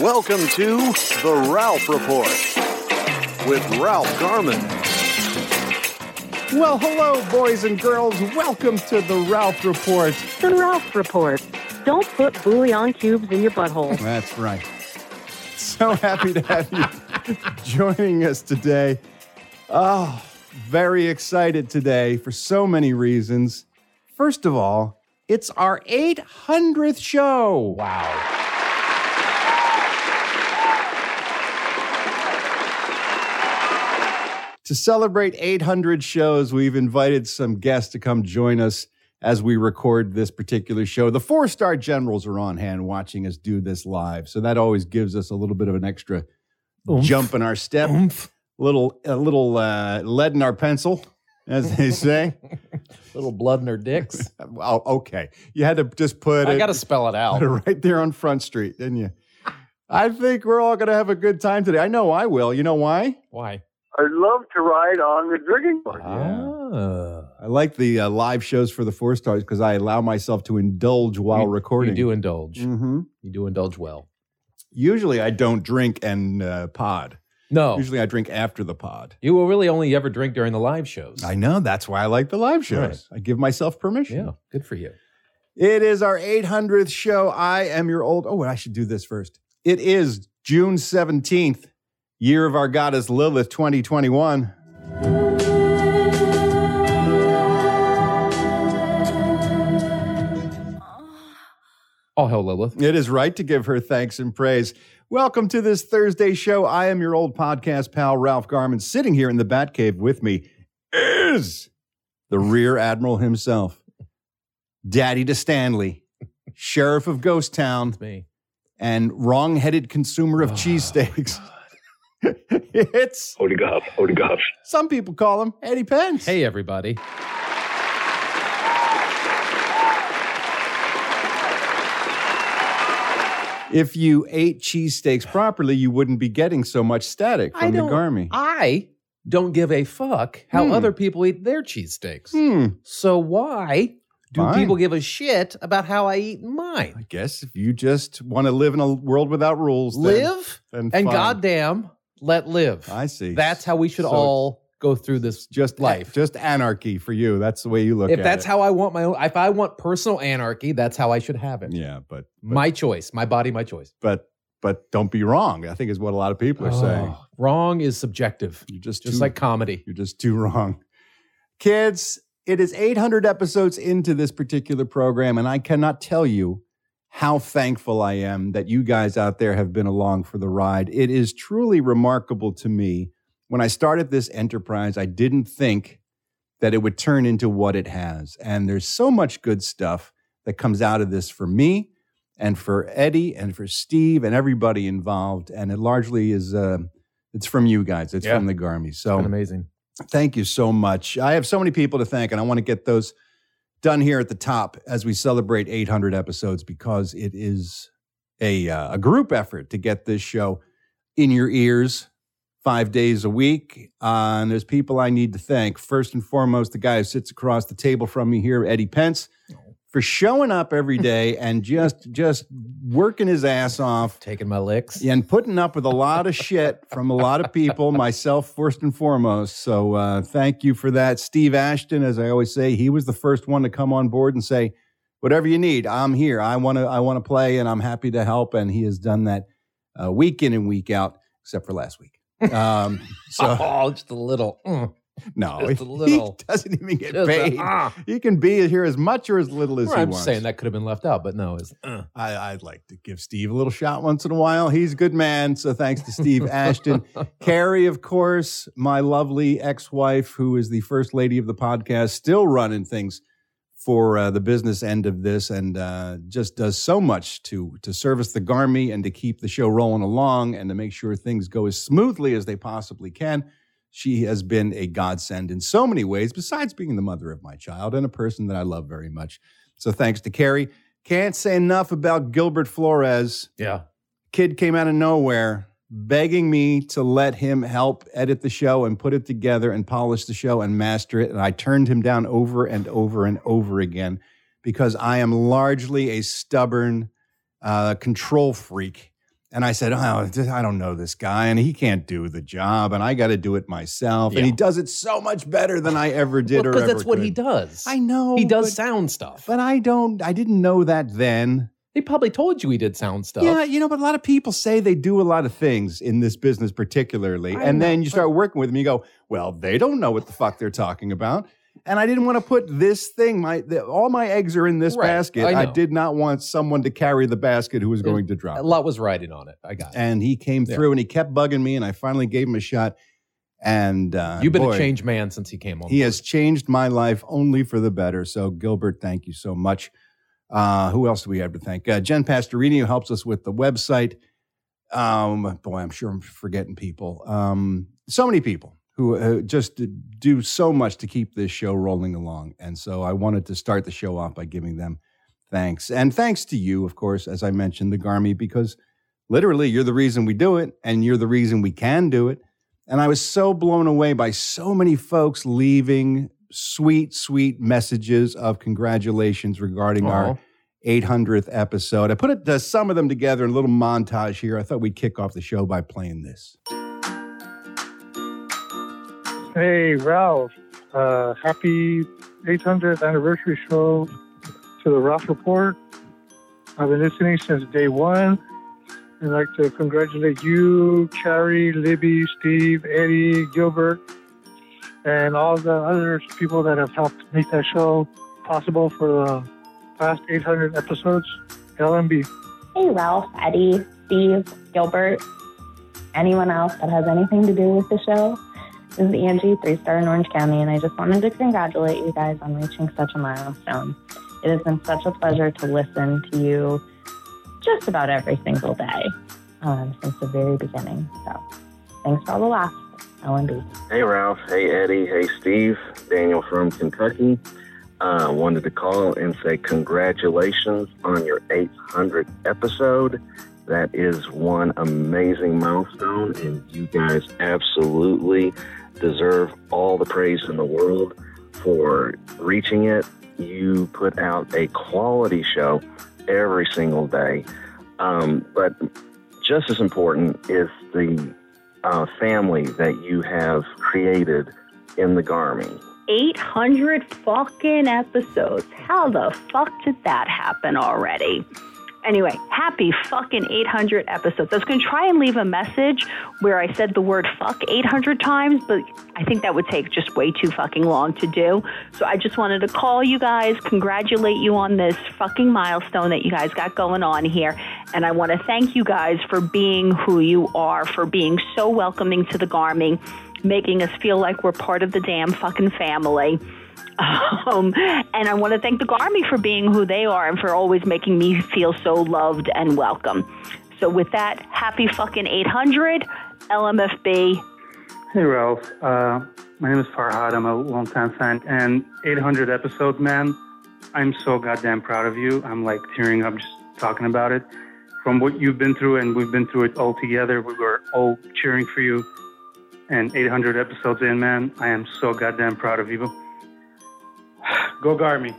Welcome to The Ralph Report with Ralph Garman. Well, hello, boys and girls. Welcome to The Ralph Report. The Ralph Report. Don't put bouillon cubes in your butthole. That's right. So happy to have you joining us today. Oh, very excited today for so many reasons. First of all, it's our 800th show. Wow. To celebrate 800 shows, we've invited some guests to come join us as we record this particular show. The four star generals are on hand watching us do this live. So that always gives us a little bit of an extra Oomph. jump in our step, Oomph. little, a little uh, lead in our pencil, as they say. Little blood in her dicks. well, okay. You had to just put I it, got to spell it put it out. right there on Front Street, didn't you? I think we're all going to have a good time today. I know I will. You know why? Why? I'd love to ride on the drinking board. Ah. I like the uh, live shows for the four stars because I allow myself to indulge while You- recording. You do indulge. hmm You do indulge well. Usually, I don't drink and uh, pod. No. Usually, I drink after the pod. You will really only ever drink during the live shows. I know that's why I like the live shows. Right. I give myself permission. Yeah, good for you. It is our 800th show. I am your old. Oh, I should do this first. It is June 17th, year of our goddess Lilith 2021. All hell, Lilith. It is right to give her thanks and praise. Welcome to this Thursday show. I am your old podcast pal, Ralph Garman. Sitting here in the Batcave with me is the Rear Admiral himself, Daddy to Stanley, Sheriff of Ghost Town, me. and wrong headed consumer of Oh, cheesesteaks. it's, Holy God, holy God. some people call him Eddie Pence. Hey, everybody. If you ate cheesesteaks properly, you wouldn't be getting so much static from the don't- Garmy. I don't give a fuck how Hmm. other people eat their cheesesteaks. Hmm. So why do Fine. people give a shit about how I eat mine? I guess if you just want to live in a world without rules, then- Live then and fine. goddamn, let live. I see. That's how we should So- all go through this just life. just anarchy for you. That's the way you look if at that's it. how I want my own, if I want personal anarchy, that's how I should have it. yeah, but but, My choice, my body, my choice. but but don't be wrong. I think is what a lot of people are saying. Oh, wrong is subjective, You're just just too, like comedy. you're just too wrong, kids. It is 800 episodes into this particular program, and I cannot tell you how thankful I am that you guys out there have been along for the ride. It is truly remarkable to me. When I started this enterprise, I didn't think that it would turn into what it has. And there's so much good stuff that comes out of this for me and for Eddie and for Steve and everybody involved. And it largely is, uh, it's from you guys. It's Yeah. from the Garmy. So amazing. thank you so much. I have so many people to thank, and I want to get those done here at the top as we celebrate 800 episodes because it is a, uh, a group effort to get this show in your ears five days a week. Uh, and there's people I need to thank. First and foremost, the guy who sits across the table from me here, Eddie Pence, for showing up every day and just just working his ass off Taking my licks. and putting up with a lot of shit from a lot of people, myself first and foremost. So uh, thank you for that. Steve Ashton, as I always say, he was the first one to come on board and say, whatever you need, I'm here. I want to I want to play and I'm happy to help. And he has done that uh, week in and week out, except for last week. Um, so oh, just a little. mm. No, he doesn't even get Just a- paid. ah. he can be here as much or as little as Well, he I'm wants. saying that could have been left out, but no, it's uh. I, I'd like to give Steve a little shot once in a while. He's a good man. So thanks to Steve Ashton. Carrie, of course, my lovely ex wife, who is the first lady of the podcast, still running things for uh, the business end of this and uh, just does so much to to service the Garmy and to keep the show rolling along and to make sure things go as smoothly as they possibly can. She has been a godsend in so many ways, besides being the mother of my child and a person that I love very much. So thanks to Carrie. Can't say enough about Gilbert Flores. Yeah. Kid came out of nowhere begging me to let him help edit the show and put it together and polish the show and master it. And I turned him down over and over and over again because I am largely a stubborn uh, control freak. And I said, Oh, I don't know this guy, and he can't do the job, and I got to do it myself. And he does it so much better than I ever did or Because that's what he does. I know. He does but- sound stuff. But I don't, I didn't know that then. he probably told you he did sound stuff. Yeah, you know, but a lot of people say they do a lot of things in this business, particularly. I and then you start working with them, you go, well, they don't know what the fuck they're talking about. And I didn't want to put this thing, my the, all my eggs are in this Right, basket. I I, did not want someone to carry the basket who was going to drop. a lot was riding on it. I got it. And he came Yeah. through and he kept bugging me, and I finally gave him a shot. And uh, You've been boy, a changed man since he came on. he has changed my life only for the better. So, Gilbert, thank you so much. Uh, who else do we have to thank? Uh, Jen Pastorini, who helps us with the website. Um, boy, I'm sure I'm forgetting people. Um, so many people who uh, just do so much to keep this show rolling along. And so I wanted to start the show off by giving them thanks. And thanks to you, of course, as I mentioned, the Garmy, because literally you're the reason we do it and you're the reason we can do it. And I was so blown away by so many folks leaving sweet, sweet messages of congratulations regarding our 800th episode. I put it, uh, some of them together in a little montage here. I thought we'd kick off the show by playing this. Hey, Ralph. Uh, happy 800th anniversary show to the Ralph Report. I've been listening since day one. I'd like to congratulate you, Cherry, Libby, Steve, Eddie, Gilbert, and all the other people that have helped make that show possible for the past 800 episodes. LMB. Hey, Ralph, Eddie, Steve, Gilbert, anyone else that has anything to do with the show. This is Angie, three star in Orange County, and I just wanted to congratulate you guys on reaching such a milestone. It has been such a pleasure to listen to you just about every single day um, since the very beginning. So thanks for all the laughs, LMB. Hey Ralph, hey Eddie, hey Steve, Daniel from Kentucky. Uh, wanted to call and say congratulations on your 800th episode. That is one amazing milestone, and you guys absolutely deserve all the praise in the world for reaching it. You put out a quality show every single day. Um, but just as important is the uh, family that you have created in the Garmy. 800 fucking episodes. How the fuck did that happen already? Anyway, happy fucking 800 episodes. I was going to try and leave a message where I said the word fuck 800 times, but I think that would take just way too fucking long to do. So I just wanted to call you guys, congratulate you on this fucking milestone that you guys got going on here. And I want to thank you guys for being who you are, for being so welcoming to the Garmy, making us feel like we're part of the damn fucking family. Um, and I want to thank the Garmy for being who they are and for always making me feel so loved and welcome. So, with that, happy fucking 800 LMFB. Hey, Ralph. Uh, my name is Farhad. I'm a longtime fan. And 800 episodes, man. I'm so goddamn proud of you. I'm like tearing up just talking about it. From what you've been through, and we've been through it all together. We were all cheering for you. And 800 episodes in, man, I am so goddamn proud of you. Go Garmy.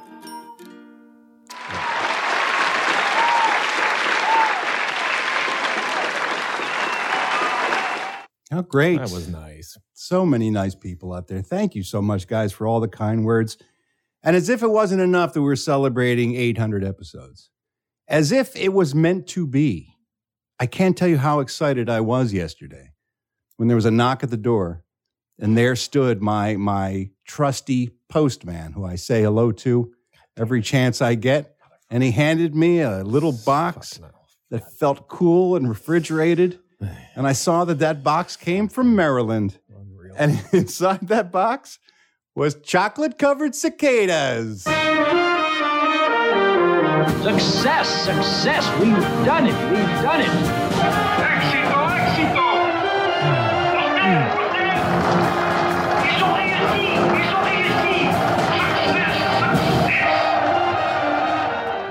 How great. That was nice. So many nice people out there. Thank you so much, guys, for all the kind words. And as if it wasn't enough that we're celebrating 800 episodes, as if it was meant to be, I can't tell you how excited I was yesterday when there was a knock at the door and there stood my, my trusty postman who I say hello to every chance I get. And he handed me a little box that felt cool and refrigerated. And I saw that that box came from Maryland. And inside that box was chocolate covered cicadas. Success, success. We've done it. We've done it.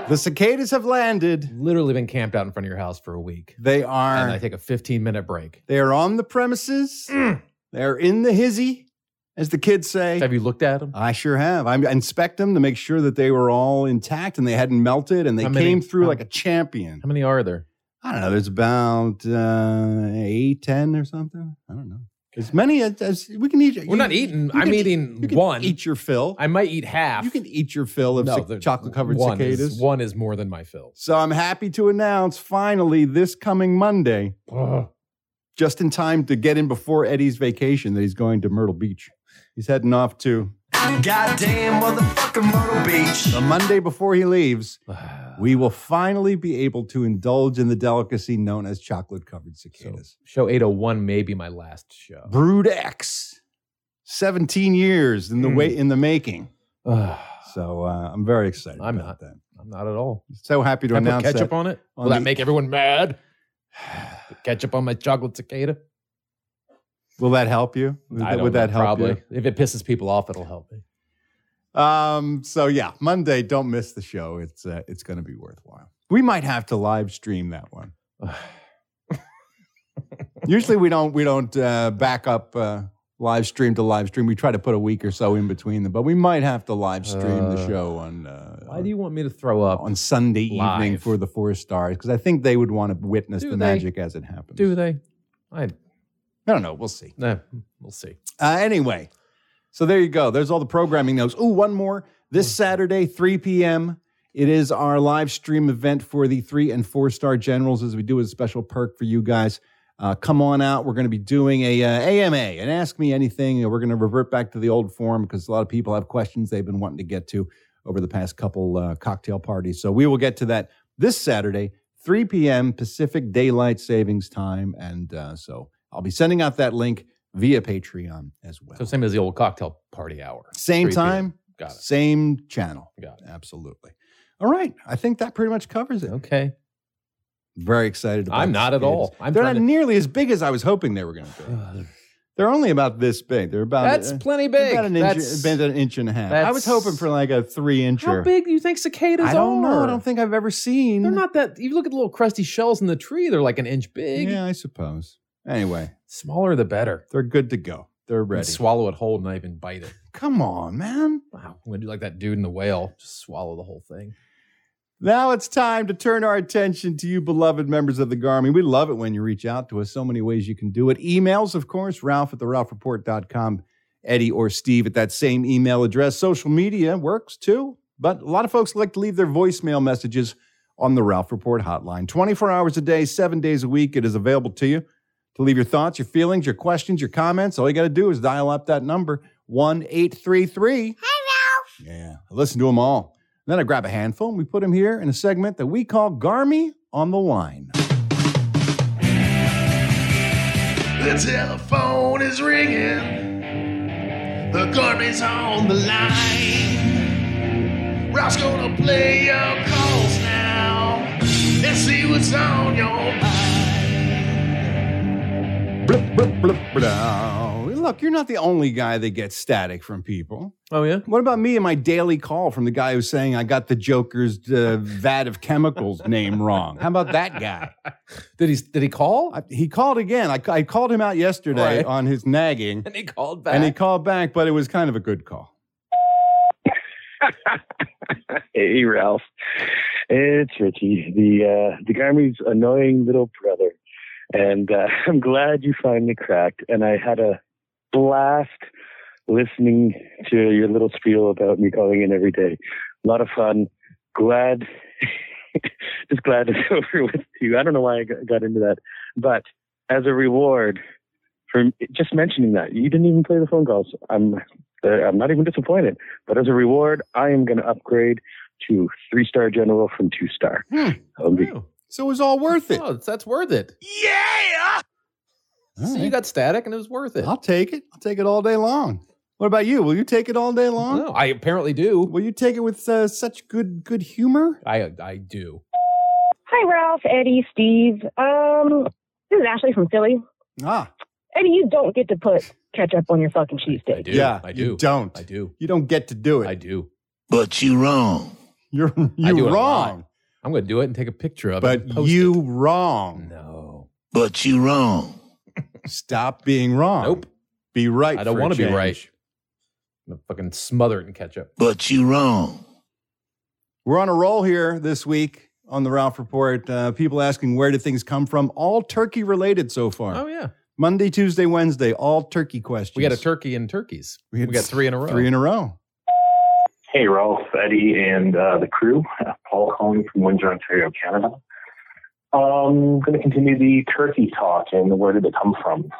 The cicadas have landed. Literally been camped out in front of your house for a week. They are. And I take a 15 minute break. They are on the premises. They're in the hizzy, as the kids say. Have you looked at them? I sure have. I inspect them to make sure that they were all intact and they hadn't melted and they How many- came through how- like a champion. How many are there? I don't know. There's about uh, eight, ten, or something. I don't know. As many as, as we can eat. We're not eating. I'm eating you can one. Eat your fill. I might eat half. You can eat your fill of No, the- chocolate-covered one cicadas. Is, one is more than my fill. So I'm happy to announce finally this coming Monday, just in time to get in before Eddie's vacation, that he's going to Myrtle Beach. He's heading off to Goddamn motherfucking Myrtle Beach. the Monday before he leaves. We will finally be able to indulge in the delicacy known as chocolate-covered cicadas. Show 801 may be my last show. Brood X, 17 years in the Mm. way in the making. so uh, I'm very excited. I'm about not. that. I'm not at all. So happy to Can I put announce ketchup that on it? on Will that the- make everyone mad? Put ketchup on my chocolate cicada? Will that help you? Would, that- would that help probably. you? If it pisses people off, it'll help me. Um, so yeah, Monday, don't miss the show. It's uh, it's going to be worthwhile. We might have to live stream that one. Usually we don't we don't uh, back up uh, live stream to live stream. We try to put a week or so in between them, but we might have to live stream the Uh, show on uh, Why do you want me to throw up? on Sunday evening for the four stars because I think they would want to witness Do the they? magic as it happens. Do they? I, I don't know. We'll see. we'll see. Uh, anyway, so there you go. There's all the programming notes. Oh, one more. This Saturday, 3 p.m., it is our live stream event for the three and four star generals as we do as a special perk for you guys. Uh, come on out. We're going to be doing a uh, AMA and ask me anything. We're going to revert back to the old form because a lot of people have questions they've been wanting to get to over the past couple uh, cocktail parties. So we will get to that this Saturday, 3 p.m. Pacific Daylight Savings Time. And uh, so I'll be sending out that link via Patreon as well. So same as the old cocktail party hour. Same 3 p.m. time, Got it. same channel. Got it. Absolutely. All right. I think that pretty much covers it. Okay. Very excited about I'm not at all. I'm They're trying not to- nearly as big as I was hoping they were going to be. They're only about this big. They're about That's uh, plenty big. About an inch, That's- about an inch and a half. I was that's- hoping for like a three incher. How big do you think cicadas are? I don't know. I don't think I've ever seen. They're not that. You look at the little crusty shells in the tree; they're like an inch big. Yeah, I suppose. Anyway, Smaller the better. they're good to go. They're ready. swallow it whole, and not even bite it. Come on, man. Wow, I'm gonna do like that dude in the whale. Just swallow the whole thing. Now it's time to turn our attention to you, beloved members of the Garmy. We love it when you reach out to us. So many ways you can do it. Emails, of course, Ralph at the RalphReport.com, Eddie or Steve at that same email address. Social media works too, but a lot of folks like to leave their voicemail messages on the Ralph Report hotline. 24 hours a day, seven days a week. It is available to you to leave your thoughts, your feelings, your questions, your comments. All you got to do is dial up that number 1 833. Hi, Ralph. Yeah, I listen to them all. Then I grab a handful and we put them here in a segment that we call Garmy on the Line. The telephone is ringing. The Garmy's on the line. Ralph's gonna play your calls now and see what's on your mind. Blip, blip, blip, blah. Look, you're not the only guy that gets static from people. Oh yeah. What about me and my daily call from the guy who's saying I got the Joker's uh, vat of chemicals name wrong? How about that guy? Did he? Did he call? I, he called again. I, I called him out yesterday Right. on his nagging, And he called back. and he called back, but it was kind of a good call. hey, Ralph. It's Richie, the uh, the Garmy's annoying little brother, and uh, I'm glad you finally cracked. And I had a blast listening to your little spiel about me calling in every day. A lot of fun. Glad, just glad it's over with you. I don't know why I got into that, but as a reward for just mentioning that, you didn't even play the phone calls. I'm uh, I'm not even disappointed. But as a reward, I am going to upgrade to three star general from two star. That'll be- Oh, So it was all worth it. oh, that's worth it. Yeah! All So you got static, and it was worth it. I'll take it. I'll take it all day long. What about you? Will you take it all day long? No, I apparently do. Will you take it with uh, such good good humor? I I do. Hi, Ralph, Eddie, Steve. Um, this is Ashley from Philly. Ah, Eddie, you don't get to put ketchup on your fucking cheesesteak. do. yeah, I You do. don't. I do. You don't get to do it. I do. But you're wrong. You're you do it a lot. wrong. I'm going to do it and take a picture of it. But you it. wrong. No. But you wrong. Stop being wrong. Nope. Be right. I don't want to be right. I'm gonna fucking smother it in ketchup. But you wrong. We're on a roll here this week on the Ralph Report. Uh, people asking where do things come from? All turkey related so far. Oh yeah. Monday, Tuesday, Wednesday, all turkey questions. We got a turkey and turkeys. We, had got three in a row. Three in a row. Hey, Ralph, Eddie, and uh, the crew. Paul calling from Windsor, Ontario, Canada. I'm um, going to continue the turkey talk and where did it come from?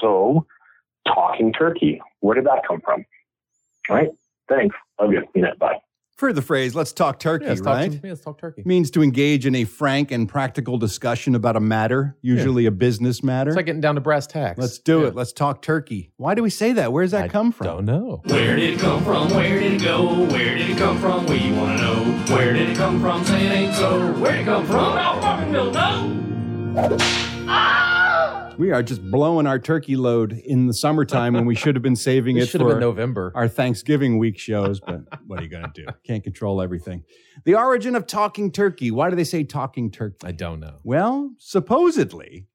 So, talking turkey. Where did that come from? All right. Thanks. Love you. Know, bye. For the phrase, let's talk turkey, Yeah, let's talk, right? yeah, let's talk turkey. means to engage in a frank and practical discussion about a matter, usually a business matter. It's like getting down to brass tacks. Let's do Yeah. it. Let's talk turkey. Why do we say that? Where does that I come from? Don't know. Where did it come from? Where did it go? Where did it come from? We wanna know. Where did it come from? Say it ain't so. Where did it come from? I fucking don't know. We are just blowing our turkey load in the summertime when we should have been saving It it should have for been November. our Thanksgiving week shows, but what are you going to do? Can't control everything. The origin of talking turkey. Why do they say talking turkey? I don't know. Well, supposedly,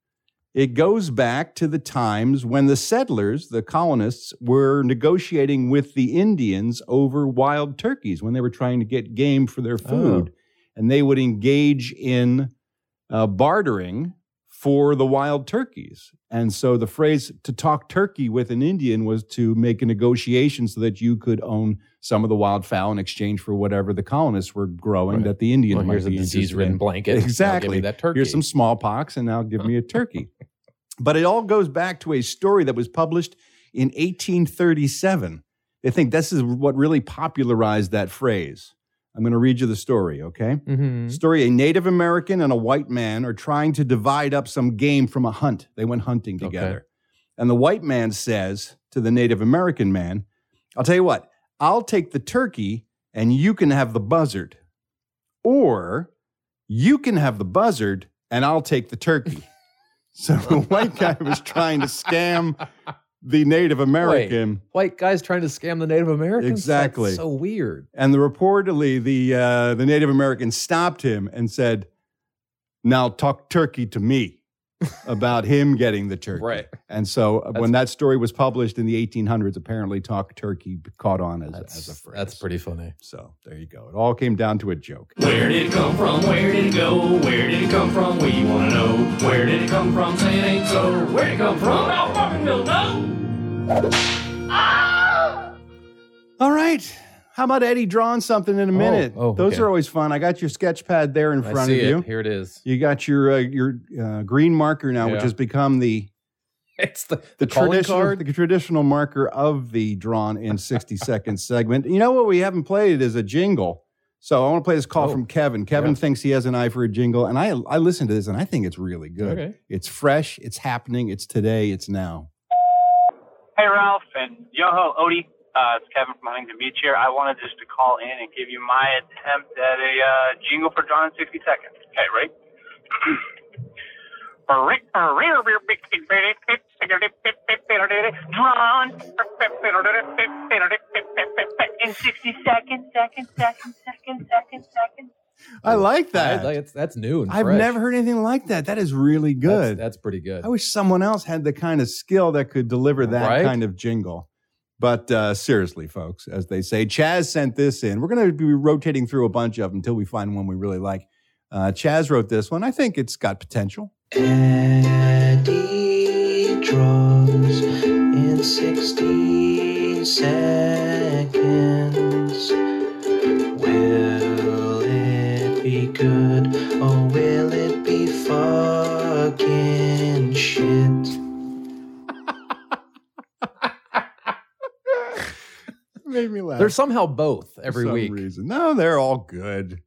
it goes back to the times when the settlers, the colonists, were negotiating with the Indians over wild turkeys when they were trying to get game for their food. And they would engage in uh, bartering for the wild turkeys. And so the phrase to talk turkey with an Indian was to make a negotiation so that you could own some of the wild fowl in exchange for whatever the colonists were growing Right. that the Indians Well, might here's a be interested disease-ridden in. blanket. Now give me Exactly. that turkey. Here's some smallpox, and now give me a turkey. but it all goes back to a story that was published in 1837. They think this is what really popularized that phrase. I'm going to read you the story, okay? Mhm. Story A Native American and a white man are trying to divide up some game from a hunt. They went hunting Okay. together. And the white man says to the Native American man, I'll tell you what, I'll take the turkey and you can have the buzzard. Or you can have the buzzard and I'll take the turkey. so the white guy was trying to scam the Native American. White guys trying to scam the Native Americans. Exactly. That's so weird. And the reportedly the uh, the Native American stopped him and said, "Now talk turkey to me." About him getting the turkey. Right. And so uh, when that story was published in the 1800s, apparently talk turkey caught on as, as a phrase. That's pretty funny. So there you go. It all came down to a joke. Where did it come from? Where did it go? Where did it come from? We wanna know. Where did it come from? Say it ain't so. Where did it come from? I fucking don't know. All right. How about Eddie drawing something in a minute? oh, Those okay. are always fun. I got your sketch pad there in I front see of you. it. Here it is. You got your uh, your uh, green marker now, which has become the It's the, the, the traditional card. the traditional marker of the drawn in 60 seconds segment. You know what we haven't played is a jingle. So I want to play this call Oh, from Kevin. Kevin yeah. thinks he has an eye for a jingle, and I I listened to this and I think it's really good. Okay. It's fresh, it's happening, it's today, it's now. Hey, Ralph and Yoho Odie. Uh, it's Kevin from Huntington Beach here. I wanted just to call in and give you my attempt at a uh, jingle for Drawn in 60 seconds. Okay, ready? Drawn in 60 seconds, seconds, seconds, seconds, seconds, seconds. I like I- that. that's, that's new and I've fresh. never heard anything like that. That is really That's, good. that's pretty good. I wish someone else had the kind of skill that could deliver that Right? kind of jingle. But uh, seriously, folks, as they say, Chaz sent this in. We're going to be rotating through a bunch of them until we find one we really like. Uh, Chaz wrote this one. I think it's got potential. Eddie in 60 seconds. Made me laugh. There's somehow both every some week. reason. No, they're all good.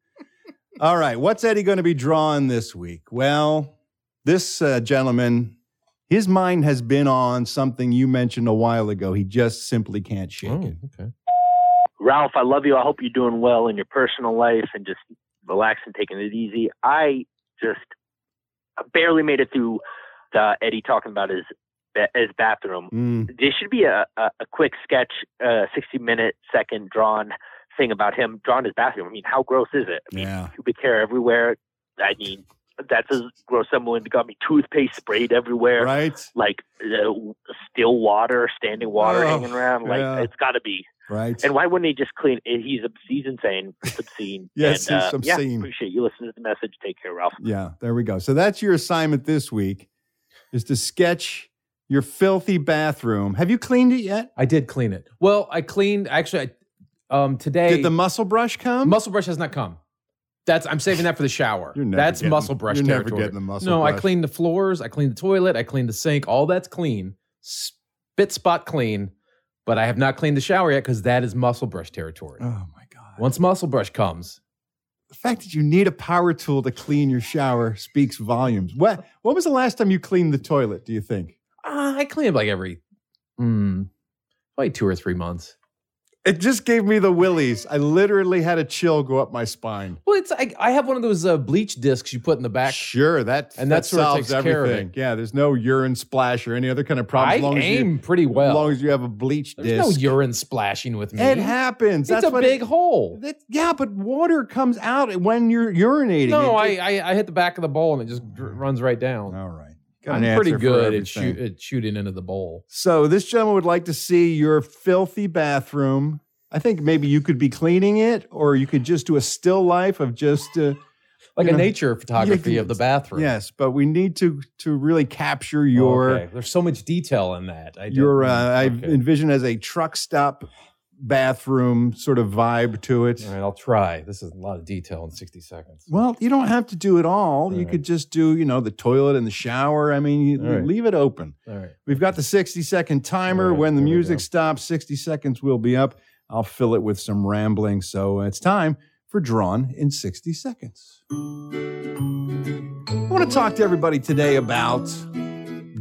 all right. What's Eddie going to be drawing this week? Well, this uh, gentleman, His mind has been on something you mentioned a while ago. He just simply can't shake Oh, it. okay. Ralph, I love you. I hope you're doing well in your personal life and just relaxing, taking it easy. I just barely made it through the Eddie talking about his his bathroom. Mm. There should be a, a, a quick sketch, uh, 60 minute, second drawn thing about him drawing his bathroom. I mean, how gross is it? I mean, Yeah. pubic hair everywhere. I mean, that's as gross someone got me toothpaste sprayed everywhere. Right. Like uh, still water, standing water Oh, hanging around. Like yeah. it's got to be. Right. And why wouldn't he just clean? He's obscene, he's insane. It's obscene. Yes, and, he's uh, Yeah, obscene. appreciate you listening to the message. Take care, Ralph. Yeah, there we go. So that's your assignment this week is to sketch your filthy bathroom. Have you cleaned it yet? I did clean it. Well, I cleaned actually. I, um, today Did the muscle brush come? muscle brush has not come. That's I'm saving that for the shower. You're never that's getting- muscle brush you're never getting the muscle no, I brush. cleaned the floors. I cleaned the toilet. I cleaned the sink. All that's clean, spit spot clean. But I have not cleaned the shower yet because that is muscle brush territory. Oh my god! Once muscle brush comes, The fact that you need a power tool to clean your shower speaks volumes. What What was the last time you cleaned the toilet? Do you think? Uh, I clean it like every, mm, like two or three months. It just gave me the willies. I literally had a chill go up my spine. Well, it's I, I have one of those uh, bleach discs you put in the back. Sure, that And that that solves takes care of everything. it. Yeah, there's no urine splash or any other kind of problem. I as long as you- aim pretty well. As long as you have a bleach There's disc. no urine splashing with me. It happens. It's That's a big it- hole. That- yeah, but water comes out when you're urinating. No, It- I, I I hit the back of the bowl and it just runs right down. All right. Got I'm pretty good at, shoot, at shooting into the bowl. So this gentleman would like to see your filthy bathroom. I think maybe you could be cleaning it, or you could just do a still life of just uh, Like a know, nature photography of the bathroom. Yes, but we need to to really capture your Okay. There's so much detail in that. I your. Uh, I envision as a truck stop bathroom sort of vibe to it. All right, I'll try. This is a lot of detail in 60 seconds. Well, you don't have to do it all. you right. could just do, you know, the toilet and the shower. I mean, you All right. leave it open. All right. We've got the 60 second timer. All right, when the music stops, 60 seconds will be up. I'll fill it with some rambling. So it's time for Drawn in 60 Seconds. I want to talk to everybody today about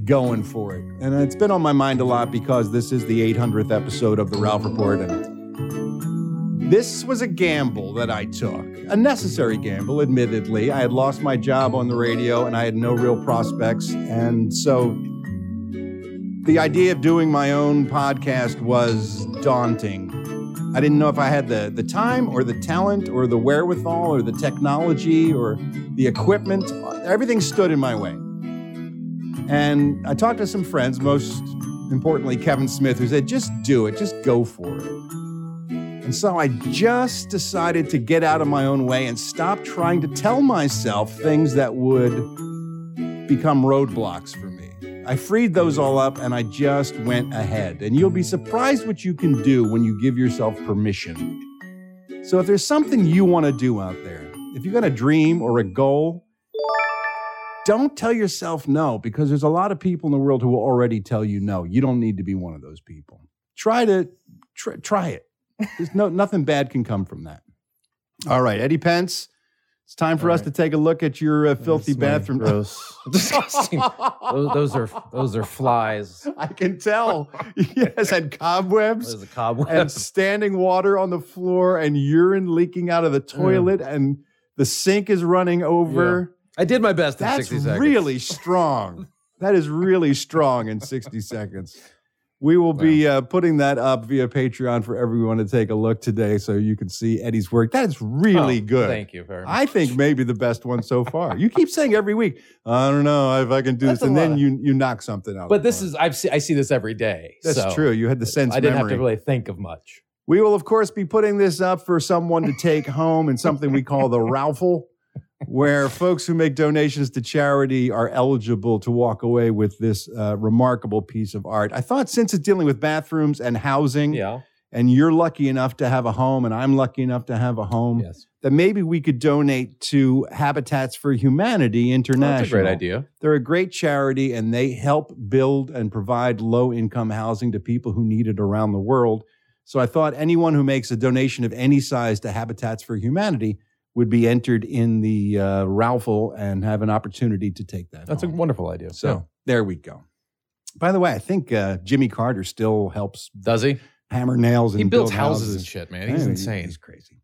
going for it. And it's been on my mind a lot because this is the 800th episode of the Ralph Report. And this was a gamble that I took, a necessary gamble, admittedly. I had lost my job on the radio and I had no real prospects. And so the idea of doing my own podcast was daunting. I didn't know if I had the, the time or the talent or the wherewithal or the technology or the equipment. Everything stood in my way. And I talked to some friends, most importantly, Kevin Smith, who said, just do it, just go for it. And so I just decided to get out of my own way and stop trying to tell myself things that would become roadblocks for me. I freed those all up and I just went ahead. And you'll be surprised what you can do when you give yourself permission. So if there's something you want to do out there, if you've got a dream or a goal, don't tell yourself no because there's a lot of people in the world who will already tell you no. You don't need to be one of those people. Try to try, try it. There's no nothing bad can come from that. All right, Eddie Pence. It's time for us to take a look at your uh, filthy That's bathroom. Gross. Disgusting. those, those are those are flies. I can tell. yes, and cobwebs. There's a cobweb. and standing water on the floor and urine leaking out of the toilet and the sink is running over. I did my best in That's 60 seconds. really strong. that is really strong in 60 seconds. We will be uh, putting that up via Patreon for everyone to take a look today so you can see Eddie's work. That is really Oh, good. thank you very much. I think maybe the best one so far. You keep saying every week, I don't know if I can do That's this. And then lot. you, you knock something out. But this is I've see, I see this every day. That's so true. You had the sense I didn't have to really think of much. We will, of course, be putting this up for someone to take home in something we call the Ralphle, where folks who make donations to charity are eligible to walk away with this uh, remarkable piece of art. I thought since it's dealing with bathrooms and housing, Yeah. and you're lucky enough to have a home, and I'm lucky enough to have a home, Yes. that maybe we could donate to Habitats for Humanity International. That's a great idea. They're a great charity and they help build and provide low income housing to people who need it around the world. So I thought anyone who makes a donation of any size to Habitats for Humanity would be entered in the uh, Ralphle and have an opportunity to take that. That's a wonderful idea. So there we go. By the way, I think uh, Jimmy Carter still helps. Does he? Hammer nails and He builds build houses and shit, man. He's Yeah, he- insane. He's crazy.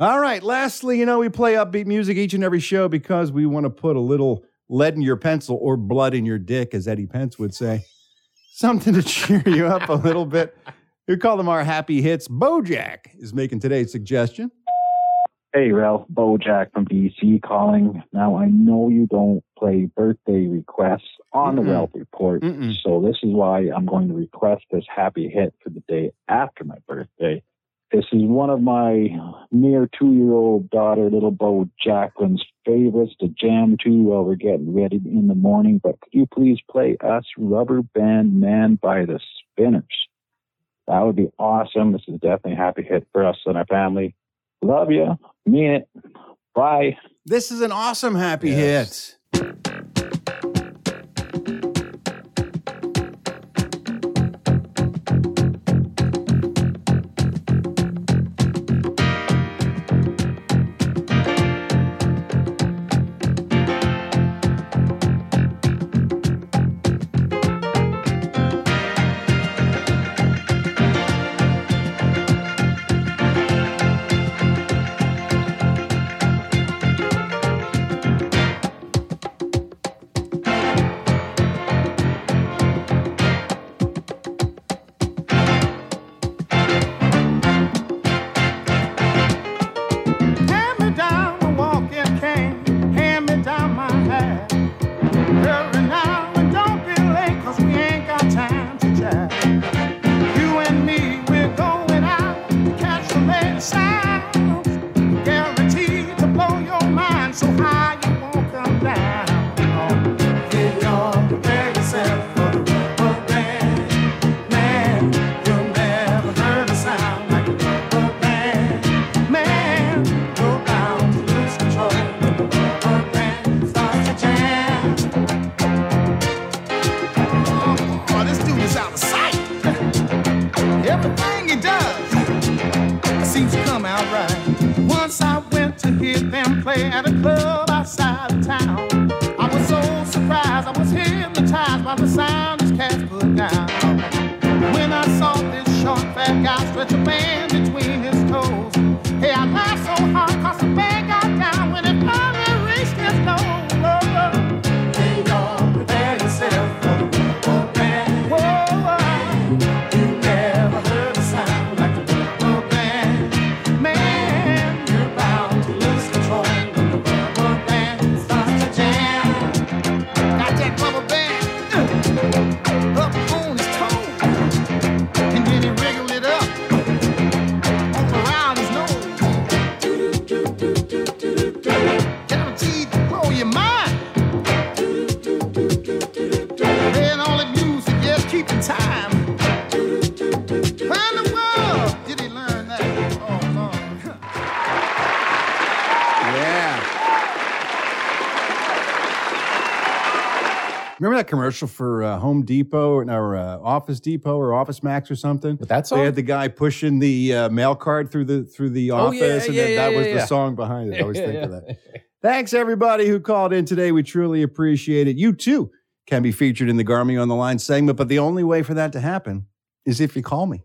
All right. Lastly, you know, we play upbeat music each and every show because we want to put a little lead in your pencil or blood in your dick, as Eddie Pence would say. Something to cheer you up a little bit. We call them our happy hits. Bojack is making today's suggestion. Hey, Ralph, Bojack from DC calling. Now, I know you don't play birthday requests on the Mm-mm. Ralph Report, Mm-mm. so this is why I'm going to request this happy hit for the day after my birthday. This is one of my near two year old daughter, little Bo Jacqueline's favorites to jam to while we're getting ready in the morning. But could you please play us Rubber Band Man by the Spinners? That would be awesome. This is definitely a happy hit for us and our family. Love you. Mean it. Bye. This is an awesome happy hit. Commercial for uh, Home Depot or, or uh, Office Depot or Office Max or something? With that song? They had the guy pushing the uh, mail card through the through the Oh, office, yeah, and yeah, then that yeah, was yeah, the song behind it. I always Yeah, think of that. Thanks everybody who called in today. We truly appreciate it. You too can be featured in the Garmy on the Line segment, but the only way for that to happen is if you call me.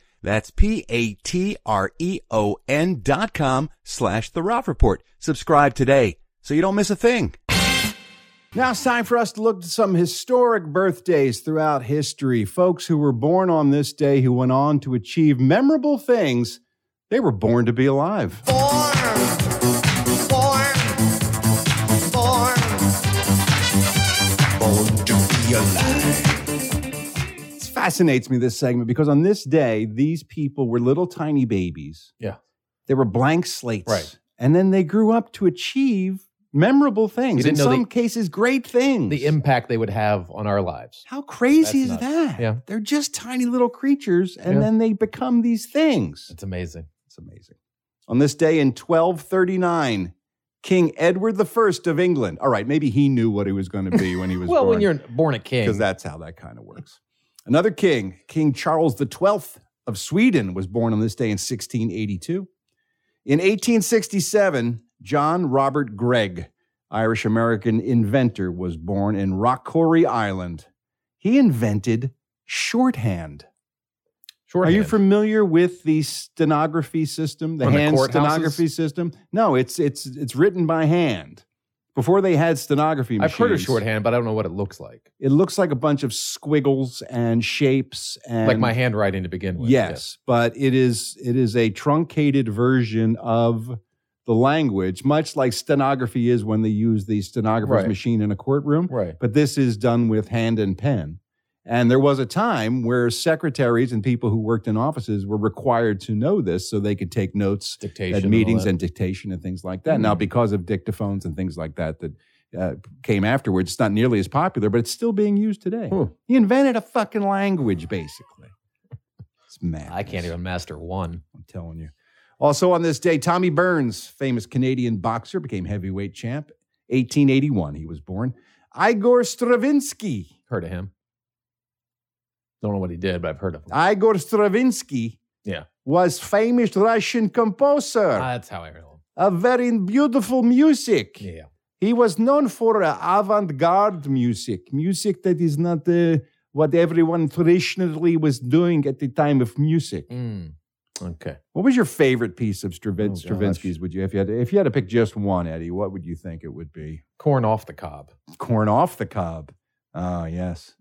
That's P-A-T-R-E-O-N dot com slash the Ralph Report. Subscribe today so you don't miss a thing. Now it's time for us to look at some historic birthdays throughout history. Folks who were born on this day who went on to achieve memorable things. They were born to be alive. Born, born, fascinates me, this segment, because on this day, these people were little tiny babies. Yeah. They were blank slates. Right. And then they grew up to achieve memorable things. In some they- cases, great things. The impact they would have on our lives. How crazy That's is nuts. that? Yeah. They're just tiny little creatures, and Yeah. then they become these things. It's amazing. It's amazing. On this day in 1239, King Edward I of England. All right, maybe he knew what he was going to be when he was well, born. when you're born a king. because that's how that kind of works. Another king, King Charles XII of Sweden, was born on this day in 1682. In 1867, John Robert Gregg, Irish American inventor, was born in Rockcorry Island. He invented shorthand. Are you familiar with the stenography system, the From hand courthouses? stenography system? No, it's it's it's written by hand. Before they had stenography I've machines. heard of shorthand, but I don't know what it looks like. It looks like a bunch of squiggles and shapes and like my handwriting to begin with. Yes, but it is it is a truncated version of the language, much like stenography is when they use the stenographer's Right. machine in a courtroom. Right. But this is done with hand and pen. And there was a time where secretaries and people who worked in offices were required to know this so they could take notes Dictation at meetings that. and dictation and things like that. Now, Mm. because of dictaphones and things like that that uh, came afterwards, it's not nearly as popular, but it's still being used today. He invented a fucking language, basically. It's mad. I can't even master one. I'm telling you. Also on this day, Tommy Burns, famous Canadian boxer, became heavyweight champ. 1881, he was born. Igor Stravinsky. Heard of him. Don't know what he did, but I've heard of him. Igor Stravinsky Yeah. was famous Russian composer. That's how I heard him. a very beautiful music. Yeah. He was known for uh, avant-garde music, music that is not uh, what everyone traditionally was doing at the time of music. Mm. Okay. What was your favorite piece of Stravin- Oh. Stravinsky's? Would you, if you had, to, if you had to pick just one, Eddie, what would you think it would be? Corn off the cob. Corn off the cob. Oh yes,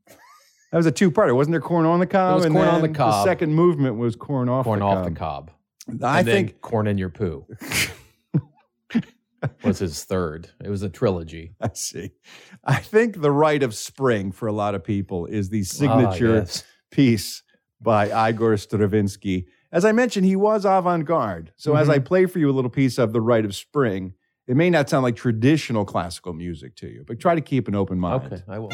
that was a two-parter. Wasn't there corn on the cob? was And corn on the then cob. The second movement was corn off. Corn the off cob. the cob. I And think corn in your poo. was his third. It was a trilogy. I see. I think the rite of spring for a lot of people is the signature Ah, yes. piece by Igor Stravinsky. As I mentioned, he was avant-garde. So as I Mm-hmm. play for you a little piece of the rite of spring, it may not sound like traditional classical music to you, but try to keep an open mind. Okay, I will.